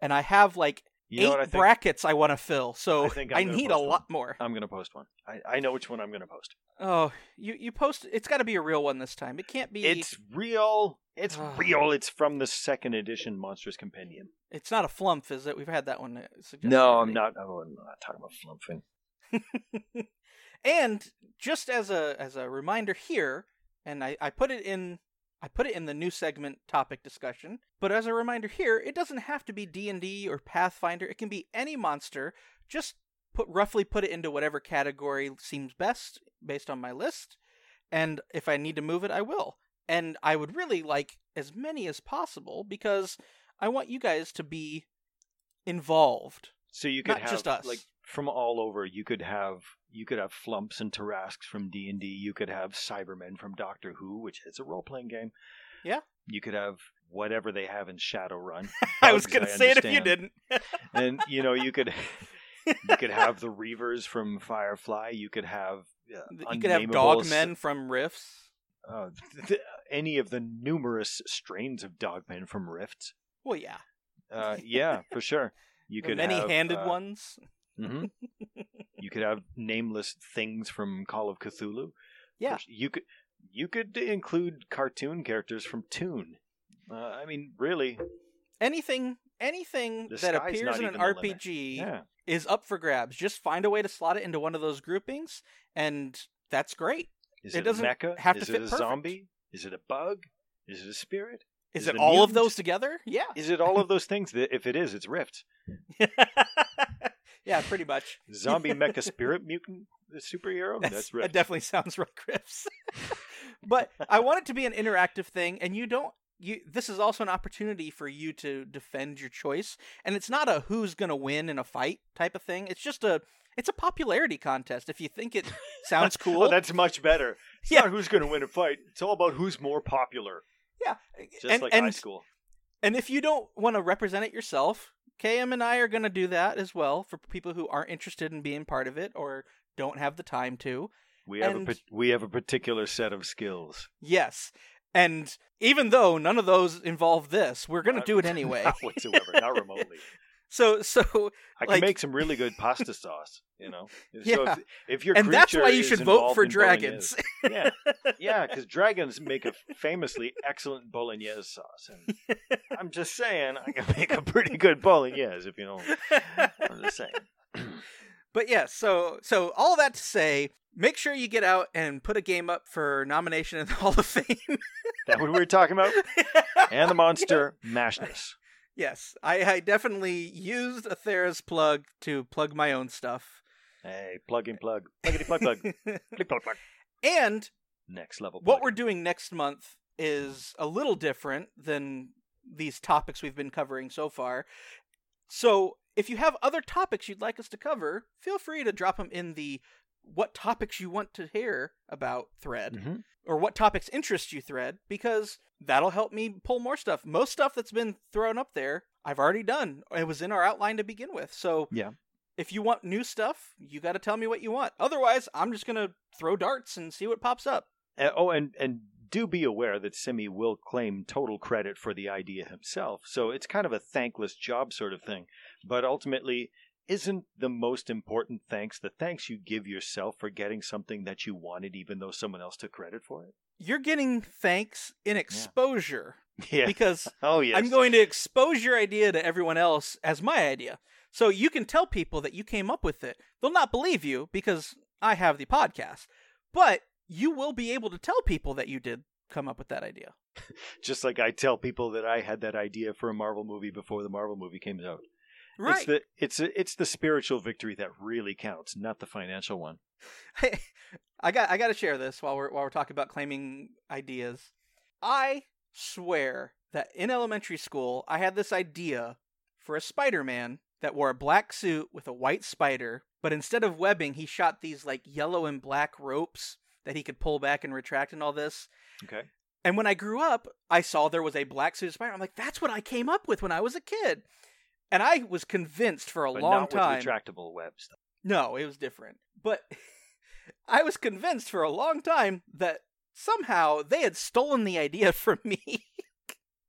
and I have like you know I eight think? brackets I want to fill. So I I, think I'm gonna need a one. lot more. I'm gonna post one. I, I know which one I'm gonna post. Oh, you, you post, it's got to be a real one this time. It can't be, It's real. It's Ah. real. It's from the second edition Monstrous Compendium. it's not a flump, is it? We've had that one uh, suggested. No. I'm not. Oh, I'm not talking about flumping. and just as a as a reminder here, and I, I put it in I put it in the new segment topic discussion, but as a reminder here, it doesn't have to be D and D or Pathfinder. It can be any monster. Just put roughly put it into whatever category seems best based on my list, and if I need to move it, I will. And I would really like as many as possible because I want you guys to be involved. So you could Not have just us. like from all over. You could have you could have Flumps and Tarrasques from D and D. You could have Cybermen from Doctor Who, which is a role playing game. Yeah. You could have whatever they have in Shadowrun. I was going to say it if you didn't. and you know you could you could have the Reavers from Firefly. You could have uh, you could have unnamable dog s- from Rifts. Uh, th- any of the numerous strains of dogmen from Rifts. Well, yeah. Uh, yeah, for sure. You The could many-handed have, uh, ones. Hmm you could have nameless things from Call of Cthulhu. Yeah. You could you could include cartoon characters from Toon. Uh, I mean, really, Anything, anything The that appears in an even the limit. RPG yeah. is up for grabs. Just find a way to slot it into one of those groupings, and that's great. Is It it, doesn't a mecha? have to Is fit it a perfect. zombie? Is it a bug? Is it a spirit? Is, Is it it all of those together? Yeah. Is it all of those things? That if it is, it's Rift. yeah, pretty much. Zombie mecha spirit mutant superhero. That's, That's that definitely sounds right, Griffs. but I want it to be an interactive thing, and you don't. You this is also an opportunity for you to defend your choice, and it's not a who's gonna win in a fight type of thing. It's just a it's a popularity contest. If you think it sounds oh, cool, Oh, that's much better. It's Yeah. not who's going to win a fight. It's all about who's more popular. yeah. Just and like high and, school. and if you don't want to represent it yourself, KM and I are gonna do that as well for people who aren't interested in being part of it or don't have the time to. We have and- a we have a particular set of skills. Yes. And even though none of those involve this, we're going to do it anyway. Not whatsoever. Not remotely. So so I can Like- make some really good pasta sauce. You know. So Yeah. if, if your and that's why you should vote for dragons. yeah, yeah, because dragons make a famously excellent bolognese sauce, and I'm just saying I can make a pretty good bolognese if you know. I'm just saying. but yeah, so so all that to say, make sure you get out and put a game up for nomination in the Hall of Fame. That what we were talking about, and the monster mashness. Yes, I, I definitely used Athera's plug to plug my own stuff. Hey, plug in eh, plug, pluggity plug plug, plug plug plug. and Next level. what we're doing next month is a little different than these topics we've been covering so far. So, if you have other topics you'd like us to cover, feel free to drop them in the what topics you want to hear about thread Mhm. or what topics interest you thread because that'll help me pull more stuff. Most stuff that's been thrown up there, I've already done. It was in our outline to begin with. So, Yeah. if you want new stuff, you got to tell me what you want. Otherwise, I'm just going to throw darts and see what pops up. Uh, oh, and and do be aware that Simi will claim total credit for the idea himself. So it's kind of a thankless job sort of thing. But ultimately, isn't the most important thanks the thanks you give yourself for getting something that you wanted, even though someone else took credit for it? You're getting thanks in exposure Yeah. because oh yes. I'm going to expose your idea to everyone else as my idea. So you can tell people that you came up with it. They'll not believe you because I have the podcast. But you will be able to tell people that you did come up with that idea. Just like I tell people that I had that idea for a Marvel movie before the Marvel movie came out. It's the it's it's the spiritual victory that really counts, not the financial one. I got I got to share this while we're while we're talking about claiming ideas. I swear that in elementary school I had this idea for a Spider-Man that wore a black suit with a white spider, but instead of webbing, he shot these like yellow and black ropes that he could pull back and retract and all this. Okay. And when I grew up, I saw there was a black suit spider. I'm like, that's what I came up with when I was a kid. And I was convinced for a long time. But long not time. with retractable webs. No, it was different. But I was convinced for a long time that somehow they had stolen the idea from me.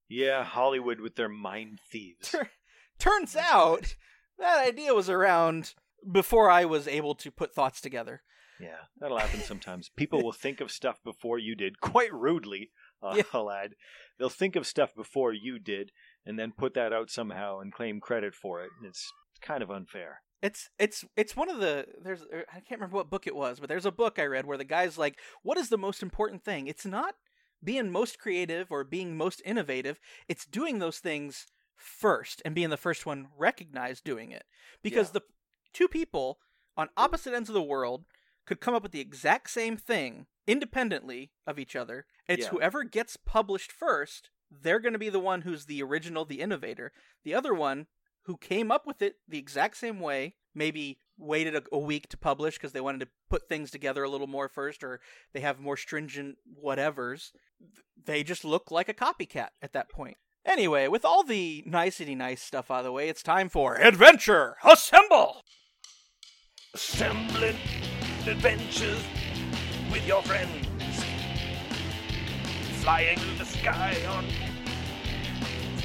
Yeah, Hollywood with their mind thieves. Tur- Turns out that idea was around before I was able to put thoughts together. Yeah, that'll happen sometimes. People will think of stuff before you did, quite rudely, uh, Yeah. I'll. They'll think of stuff before you did, and then put that out somehow and claim credit for it. And it's kind of unfair. It's it's it's one of the there's er, I can't remember what book it was, but there's a book I read where the guy's like, "What is the most important thing? It's not being most creative or being most innovative. It's doing those things first and being the first one recognized doing it. Because Yeah. the two people on opposite ends of the world could come up with the exact same thing independently of each other. It's Yeah. whoever gets published first, they're going to be the one who's the original, the innovator. The other one who came up with it the exact same way, maybe waited a, a week to publish because they wanted to put things together a little more first or they have more stringent whatevers, they just look like a copycat at that point. Anyway, with all the nicety nice stuff out of the way, it's time for Adventure Assemble! Assembling adventures with your friends. Flying through the sky on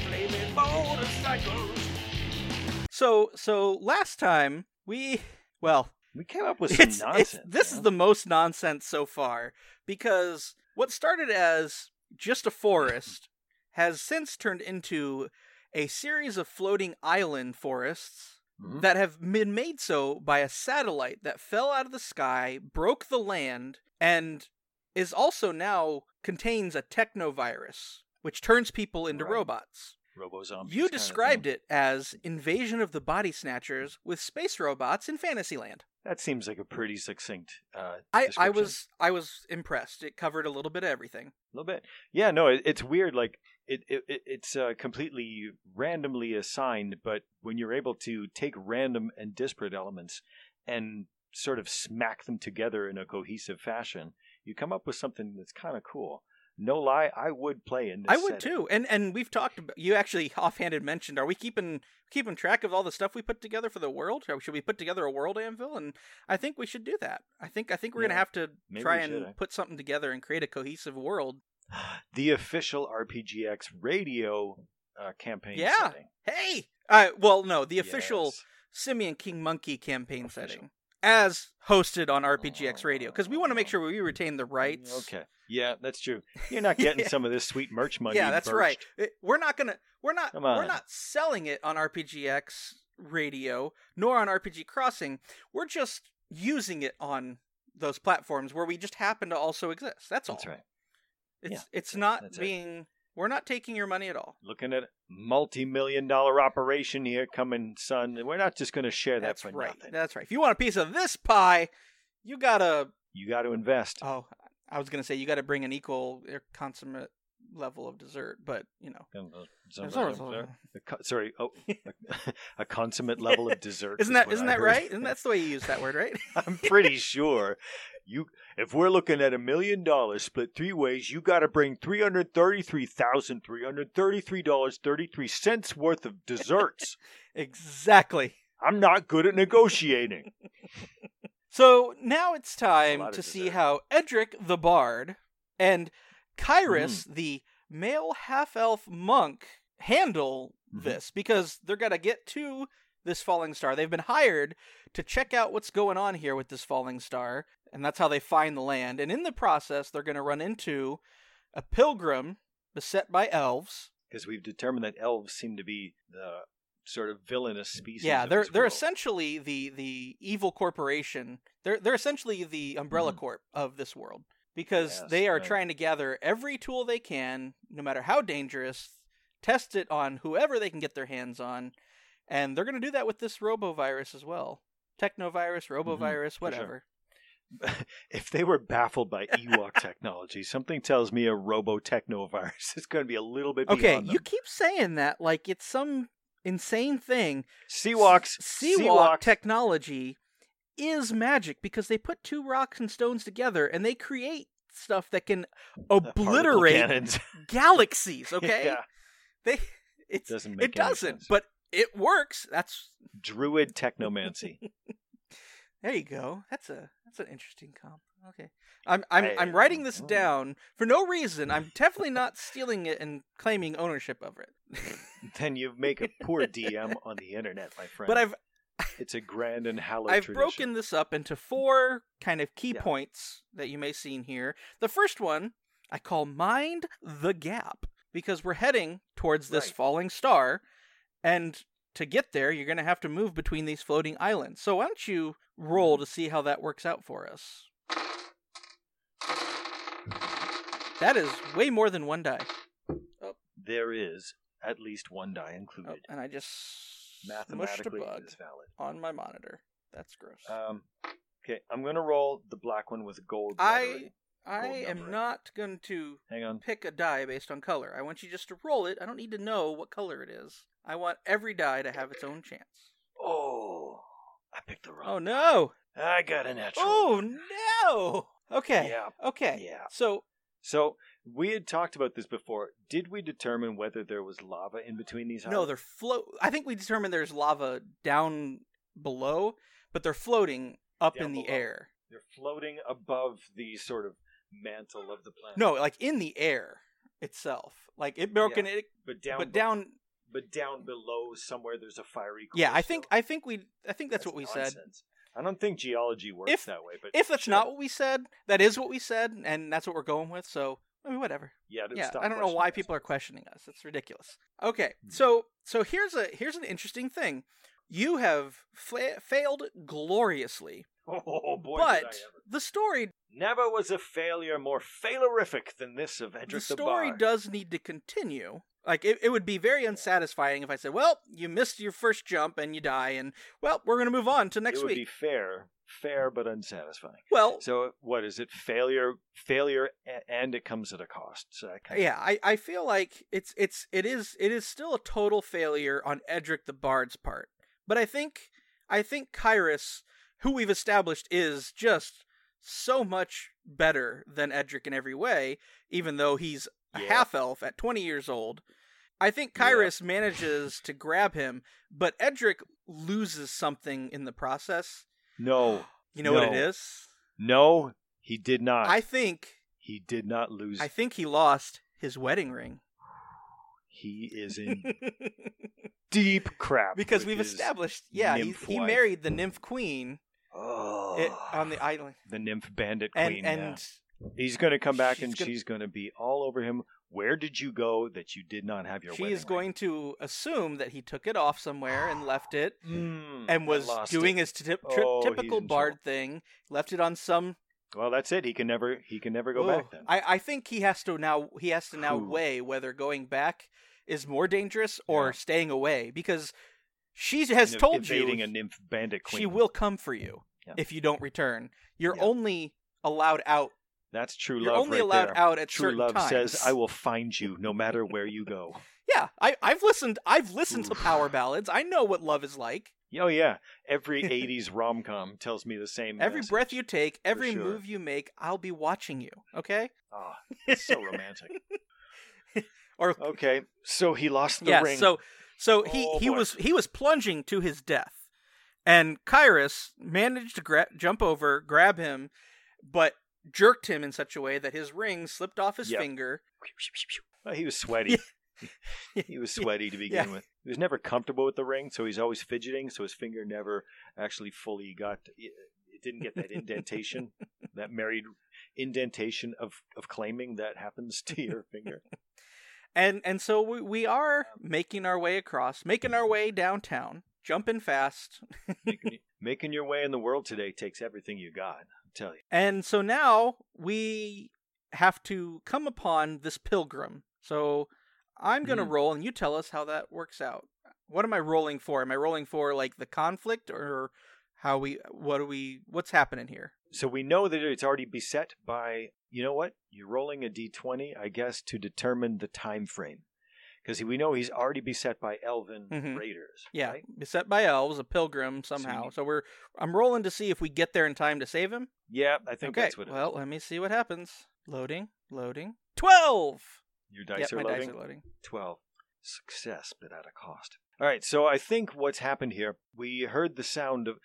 flaming motorcycles. So, so last time we, well, We came up with some it's, nonsense. it's this man. is the most nonsense so far because what started as just a forest has since turned into a series of floating island forests Mhm. that have been made so by a satellite that fell out of the sky, broke the land, and is also now contains a technovirus which turns people into Right. robots. Robo-zombies You described it as Invasion of the Body Snatchers with space robots in Fantasyland. That seems like a pretty succinct. Uh, I, I was I was impressed. It covered a little bit of everything. a little bit. Yeah, no, it, it's weird. Like it, it it- it's uh, completely randomly assigned, but when you're able to take random and disparate elements and sort of smack them together in a cohesive fashion, you come up with something that's kind of cool. No lie, I would play in this. I would setting. too. And and we've talked about you actually offhanded mentioned are we keeping keeping track of all the stuff we put together for the world? Or should we put together a world anvil? And I think we should do that. I think I think we're Yeah, gonna have to try and should, eh? put something together and create a cohesive world. The official RPGX radio uh, campaign. Yeah. setting. Hey! Uh well no, the official Yes. Simian King Monkey campaign Official. setting. As hosted on RPGX Radio, because we want to make sure we retain the mm, rights. Okay. Yeah, that's true. You're not getting Yeah. some of this sweet merch money. yeah, that's right. It- we're not gonna we're not we're not selling it on RPGX radio nor on RPG Crossing. We're just using it on those platforms where we just happen to also exist. That's all. That's right. It's Yeah, it's not being we're not taking your money at all. looking at a multi-million dollar operation here coming, son. We're not just going to share that That's for right. nothing. That's right. If you want a piece of this pie, you gotta You got to invest. oh I was gonna say you gotta bring an equal or consummate level of dessert, but you know. Some- Sorry, some- a co- sorry, oh, a, a consummate level of dessert. Isn't is that isn't I that heard. right? Isn't that's the way you use that word, right? I'm pretty sure. You, if we're looking at a million dollars split three ways, you got to bring three hundred thirty-three thousand three hundred thirty-three dollars thirty-three cents worth of desserts. exactly. I'm not good at negotiating. So now it's time of to see how Edric the Bard and Kyrus, Mm. the male half elf monk, handle Mhm. this because they're going to get to this falling star. They've been hired to check out what's going on here with this falling star, and that's how they find the land. And in the process, they're going to run into a pilgrim beset by elves. Because we've determined that elves seem to be the sort of villainous species. yeah, they're they're world. essentially the the evil corporation. They're they're essentially the umbrella Mhm. corp of this world because Yes, they are right. trying to gather every tool they can, no matter how dangerous, test it on whoever they can get their hands on, and they're going to do that with this robovirus as well. Technovirus, robovirus, Mm-hmm. for sure. whatever. if they were baffled by Ewok technology, something tells me a robo technovirus is going to be a little bit Okay, you keep saying that like it's some insane thing. Ewoks, Ewok technology is magic because they put two rocks and stones together and they create stuff that can obliterate galaxies. Okay, yeah, they it's Doesn't make it doesn't, sense. but it works. That's druid technomancy. there you go. That's a that's an interesting comp. Okay, I'm I'm I- I'm writing this down for no reason. I'm definitely not stealing it and claiming ownership of it. then you make a poor DM on the internet, my friend. but I've it's a grand and hallowed I've tradition. broken this up into four kind of key Yeah. points that you may see in here. The first one I call Mind the Gap because we're heading towards this Right. falling star, and to get there, you're going to have to move between these floating islands. So why don't you roll to see how that works out for us? That is way more than one die. There is at least one die Oh, included. and I just smushed a Mathematically, bug it is valid. on my monitor. That's gross. Um, okay, I'm gonna roll the black one with gold. I lettering. I am number. not going to Hang on. pick a die based on color. I want you just to roll it. I don't need to know what color it is. I want every die to have its own chance. Oh, I picked the wrong. Oh no! I got a natural. Oh no! Okay. Yeah. Okay. Yeah. So So we had talked about this before. Did we determine whether there was lava in between these? no, islands? they're float. I think we determined there's lava down below, but they're floating up Down in the below. air. they're floating above the sort of mantle of the planet. No, like in the air itself. Like it broken it, but down, but down. But down below somewhere there's a fiery. Yeah, I think. I think we I think that's, what we said. I don't think geology works If- that way. But If that's sure. not what we said, that is what we said, and that's what we're going with. So I mean, whatever. yeah, yeah, stop I don't know why us. people are questioning us. It's ridiculous. Okay, Hmm. so so here's a here's an interesting thing. You have fa- failed gloriously, Oh boy, but did I ever. the story Never was a failure more failurific than this of Edric the the, story Bard. does need to continue. Like it, it would be very unsatisfying if I said, "Well, you missed your first jump and you die, and well, we're going to move on to next it would week." be fair, fair but unsatisfying. Well, So what is it? Failure, failure, and it comes at a cost. So yeah, I, I feel like it's it's it is it is still a total failure on Edric the Bard's part. But I think I think Kyrus, who we've established is just so much better than Edric in every way, even though he's Yeah. half elf at 20 years old. I think Yeah. Manages to grab him, but Edric loses something in the process. No, You know what it is? No. he did not. I think he did not lose. I think he lost his wedding ring. he is in deep crap because we've established yeah he, he married the nymph queen Oh, it, on the island the nymph bandit and queen. and yeah. He's going to come back she's and gonna- she's going to be all over him. Where did you go that you did not have your? she is going to assume that he took it off somewhere and left it? Mm, and was doing it. his t- Oh, typical bard thing left it on some Well, that's it. He can never. He can never go Ooh, back then. I, I think he has to now he has to now Whew. weigh whether going back is more dangerous or Yeah. staying away because she has told you a nymph bandit queen. she will come for you Yeah. if you don't return you're Yeah. only allowed out That's true you're love. only right allowed there. out at True certain love times says, "I will find you no matter where you go." Yeah, I, I've listened. I've listened to Oof. power ballads. I know what love is like. Oh yeah, every '80s rom com tells me the same. Every message. breath you take, every sure. move you make, I'll be watching you. Okay? Ah, it's so romantic. Or Okay, so he lost the yeah. ring. So so he Oh, he boy. was he was plunging to his death, and Kyrus managed to gra- jump over, grab him, but jerked him in such a way that his ring slipped off his Yep. finger. Well, he was sweaty. he was sweaty to begin Yeah. with. He was never comfortable with the ring, so he's always fidgeting. So his finger never actually fully got. It didn't get that indentation, that married indentation of of claiming that happens to your finger. And and so we, we are making our way across, making our way downtown, jumping fast. making, making your way in the world today takes everything you got. Tell you. And so now we have to come upon this pilgrim. So I'm going to Mhm. roll and you tell us how that works out. What am I rolling for? Am I rolling for like the conflict or how we what do we what's happening here? So we know that it's already beset by. You know what? You're rolling a d20, I guess, to determine the time frame, because we know he's already beset by elven Mhm. raiders. Yeah, right? beset by elves, a pilgrim somehow. So we're I'm rolling to see if we get there in time to save him. Yeah, I think okay. that's what. It is. well, let me see what happens. Loading, loading. 12. your dice yep, are my loading. dice are loading. 12. Success, but at a cost. All right, so I think what's happened here, we heard the sound of,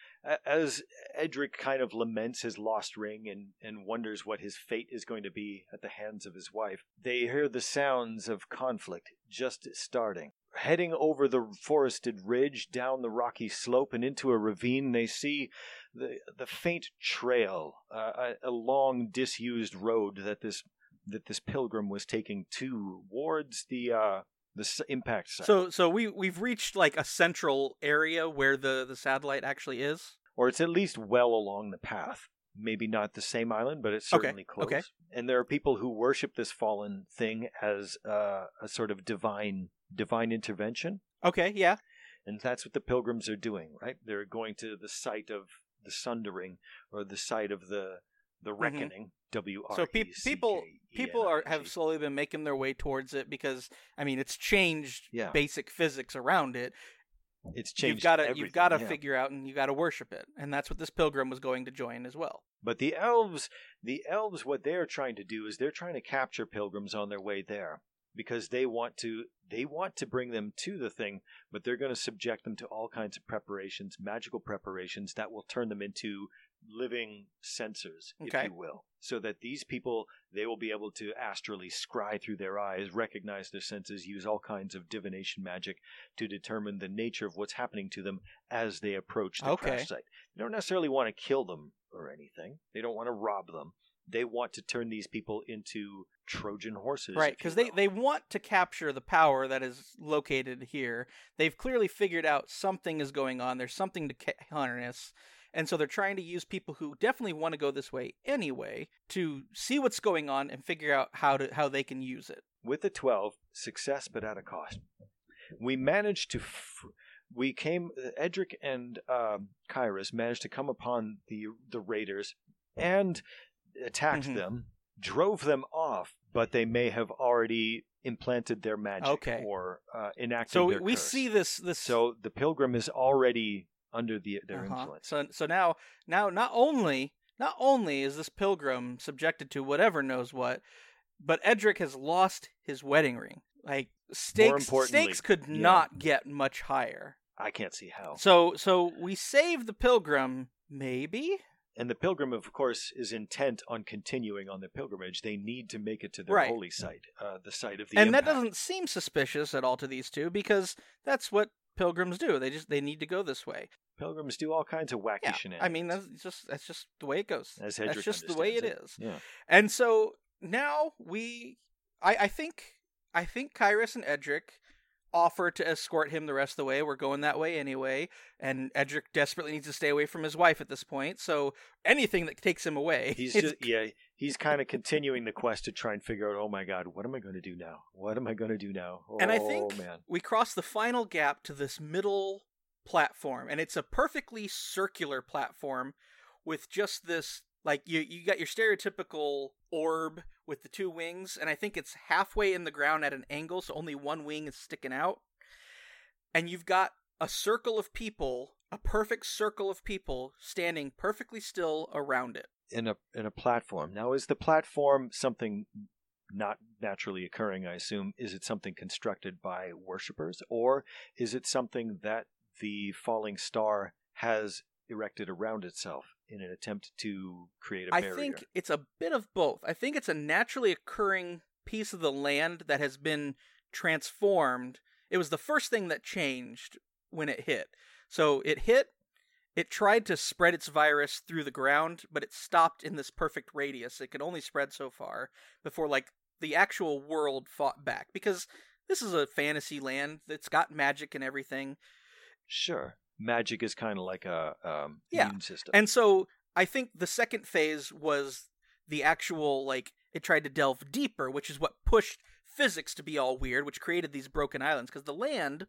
as Edric kind of laments his lost ring and, and wonders what his fate is going to be at the hands of his wife, they hear the sounds of conflict just starting. Heading over the forested ridge, down the rocky slope, and into a ravine, they see the, the faint trail, uh, a, a long disused road that this that this pilgrim was taking towards the uh, the s- impact site, So so we we've reached like a central area where the the satellite actually is. or it's at least well along the path. Maybe not the same island, but it's Okay, certainly close. okay. And there are people who worship this fallen thing as uh, a sort of divine divine intervention, Okay, yeah. and that's what the pilgrims are doing. Right? They're going to the site of the sundering, or the site of the the Reckoning. W R Mm-hmm. So E C people people are have slowly been making their way towards it because I mean it's changed Yeah. basic physics around it. It's changed. you've got to you've got to yeah. figure out and you got to worship it, and that's what this pilgrim was going to join as well. But the elves, the elves, what they're trying to do is they're trying to capture pilgrims on their way there because they want to they want to bring them to the thing, but they're going to subject them to all kinds of preparations, magical preparations that will turn them into living sensors, if you will, so that these people they will be able to astrally scry through their eyes, recognize their senses, use all kinds of divination magic to determine the nature of what's happening to them as they approach the Okay. crash site. They don't necessarily want to kill them or anything. They don't want to rob them. They want to turn these people into Trojan horses, right because they, they want to capture the power that is located here they've clearly figured out something is going on there's something to ca- harness and so they're trying to use people who definitely want to go this way anyway to see what's going on and figure out how to how they can use it with the 12 success but at a cost we managed to f- we came edric and um, Kyrus managed to come upon the the raiders and attacked Mhm. them drove them off but they may have already implanted their magic Okay. or uh, enacted so we curse. see this this so the pilgrim is already under the their Uh-huh. influence So so now now not only not only is this pilgrim subjected to whatever knows what, but Edric has lost his wedding ring. Like stakes stakes could yeah. not get much higher. i can't see how So so we save the pilgrim maybe? And the pilgrim, of course, is intent on continuing on the pilgrimage. They need to make it to their Right. holy site, uh, the site of the and that doesn't seem suspicious at all to these two because that's what pilgrims do. They just they need to go this way. Pilgrims do all kinds of wacky Yeah. shenanigans. I mean that's just that's just the way it goes. as that's just the way it understands is. Yeah. And so now we, I, I think, I think Kyrus and Edric offer to escort him the rest of the way. We're going that way anyway, and Edric desperately needs to stay away from his wife at this point. So anything that takes him away, He's just yeah. He's kind of continuing the quest to try and figure out. Oh my God, what am I going to do now? What am I going to do now? Oh And I oh, think man, we cross the final gap to this middle platform, and it's a perfectly circular platform with just this like you you got your stereotypical orb with the two wings, and I think it's halfway in the ground at an angle, so only one wing is sticking out. And you've got a circle of people, a perfect circle of people standing perfectly still around it. in a in a platform. Now, is the platform something not naturally occurring? I assume. Is it something constructed by worshippers, or is it something that the falling star has erected around itself in an attempt to create a I barrier? I think it's a bit of both. I think it's a naturally occurring piece of the land that has been transformed. It was the first thing that changed when it hit. So it hit, it tried to spread its virus through the ground, but it stopped in this perfect radius. It could only spread so far before like the actual world fought back because this is a fantasy land that's got magic and everything. Sure, magic is kind of like a um, Yeah, immune system. And so I think the second phase was the actual like it tried to delve deeper, which is what pushed physics to be all weird, which created these broken islands because the land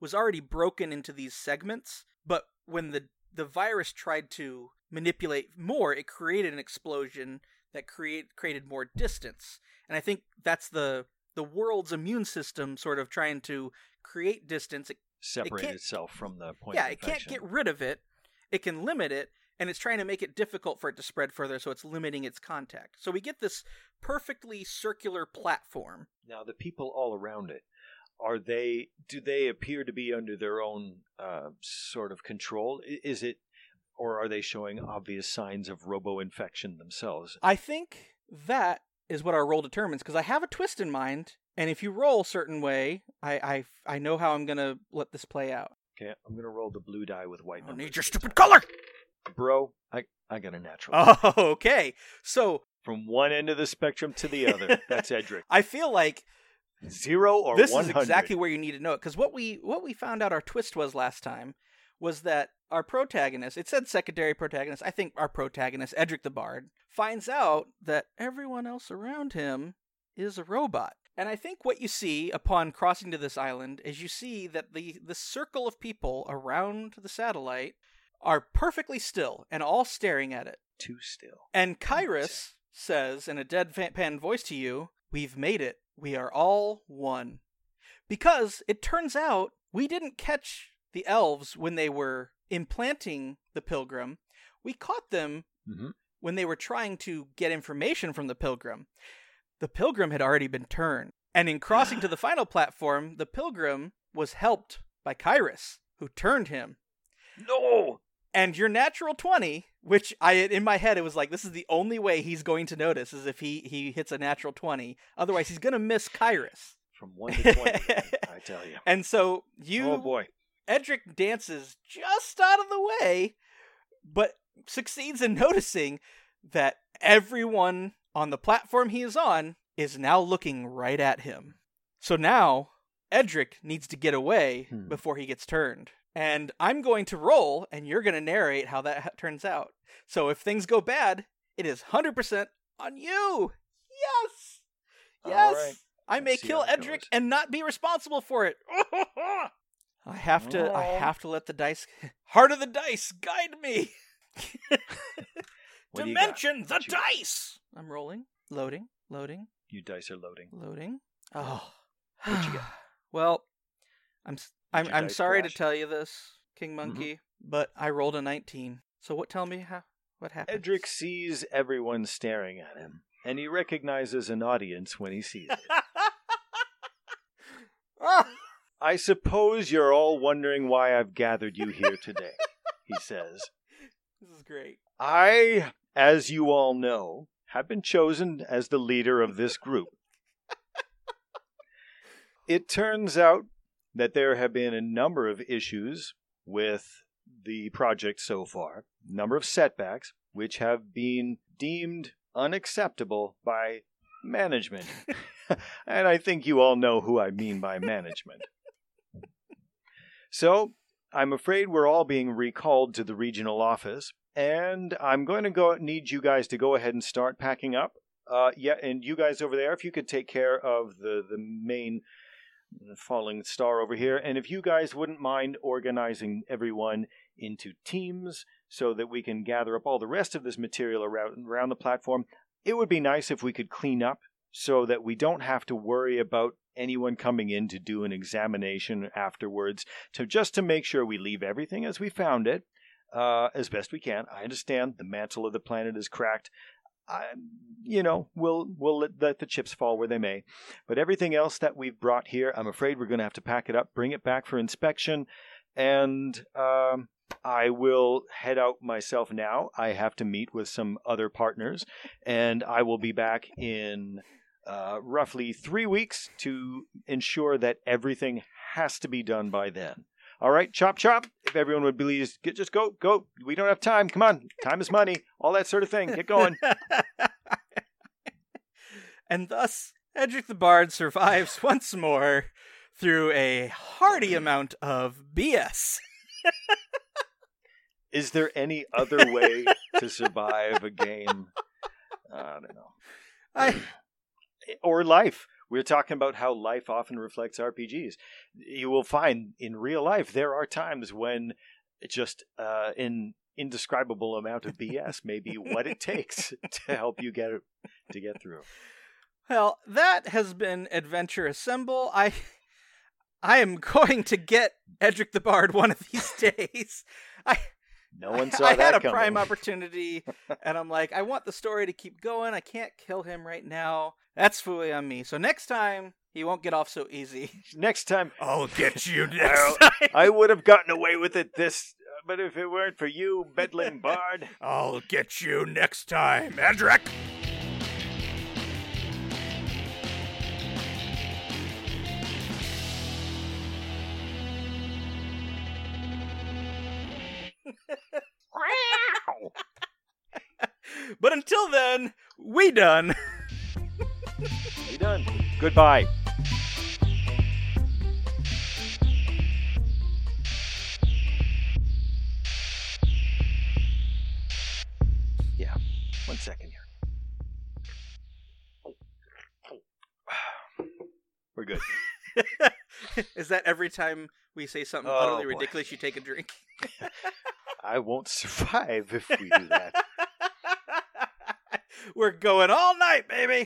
was already broken into these segments, but when the the virus tried to manipulate more, it created an explosion that create created more distance. And I think that's the the world's immune system sort of trying to create distance. It Separate can't- itself from the point. yeah, it can't get rid of it. It can limit it, and it's trying to make it difficult for it to spread further, so it's limiting its contact. So we get this perfectly circular platform. Now, the people all around it, are they? Do they appear to be under their own uh, sort of control? Is it, or are they showing obvious signs of robo-infection themselves? I think that is what our role determines, because I have a twist in mind, and if you roll a certain way, I I, I know how I'm gonna let this play out. Okay, I'm gonna roll the blue die with white I numbers. need your stupid color. bro. I I got a natural. Oh, okay. So From one end of the spectrum to the other. That's Edric. I feel like Zero or this one is exactly where you need to know it because what we what we found out our twist was last time was that our protagonist it said secondary protagonist i think our protagonist edric the bard finds out that everyone else around him is a robot and i think what you see upon crossing to this island is you see that the the circle of people around the satellite are perfectly still and all staring at it too still. And Kyrus says in a deadpan voice to you, We've made it. We are all one. Because it turns out we didn't catch the elves when they were implanting the pilgrim. We caught them Mm-hmm. when they were trying to get information from the pilgrim. The pilgrim had already been turned. And in crossing to the final platform, the pilgrim was helped by Kyrus, who turned him. No! And your natural 20, which I in my head it was like this is the only way he's going to notice is if he he hits a natural 20. Otherwise he's going to miss Kyrus. From 1 to 20, I tell you. And so you Oh boy. Edric dances just out of the way, but succeeds in noticing that everyone on the platform he is on is now looking right at him. So now Edric needs to get away Hmm. before he gets turned. And I'm going to roll, and you're going to narrate how that ha- turns out. So if things go bad, it is 100% on you. Yes! Yes! right. I may Let's see kill Edric goes. and not be responsible for it. I have to I have to let the dice heart of the dice guide me. What do you got? Dimension the What got? dice. I'm rolling, loading, loading, You dice are loading. loading. Oh. What you got? well, I'm I'm I'm sorry crash? to tell you this, Mm-hmm. King Monkey, but I rolled a 19. So what tell me how what happened? Edric sees everyone staring at him, and he recognizes an audience when he sees it. Ah! I suppose you're all wondering why I've gathered you here today, he says. this is great. I, as you all know, have been chosen as the leader of this group. It turns out that there have been a number of issues with the project so far, number of setbacks, which have been deemed unacceptable by management. and I think you all know who I mean by management. So, I'm afraid we're all being recalled to the regional office, and I'm going to go need you guys to go ahead and start packing up. Uh, yeah, and you guys over there, if you could take care of the the main falling star over here, and if you guys wouldn't mind organizing everyone into teams so that we can gather up all the rest of this material around around the platform, it would be nice if we could clean up so that we don't have to worry about anyone coming in to do an examination afterwards to just to make sure we leave everything as we found it uh, as best we can. I understand the mantle of the planet is cracked. I, you know, we'll we'll let, let the chips fall where they may. But everything else that we've brought here, I'm afraid we're going to have to pack it up, bring it back for inspection, and um, I will head out myself now. I have to meet with some other partners, and I will be back in uh, roughly three weeks to ensure that everything has to be done by then. All right, chop chop. If everyone would please get, just go, go. We don't have time. Come on, time is money. All that sort of thing. Get going. and thus, Edric the Bard survives once more through a hearty amount of BS. Is there any other way to survive a game? I don't know. I Or life. We're talking about how life often reflects RPGs. You will find in real life there are times when just uh, an indescribable amount of BS may be what it takes to help you get to get through. well, that has been Adventure Assemble. I I am going to get Edric the Bard one of these days. I No one saw I that had a coming. prime opportunity, and I'm like, I want the story to keep going. I can't kill him right now. That's fully on me. So next time, he won't get off so easy. Next time, I'll get you time. I would have gotten away with it this, but if it weren't for you, Bedlam Bard. I'll get you next time, Edric. But until then, we done. we done. Goodbye. Yeah. One second here. We're good. Is that every time we say something Oh, utterly boy. ridiculous, you take a drink? I won't survive if we do that. We're going all night, baby.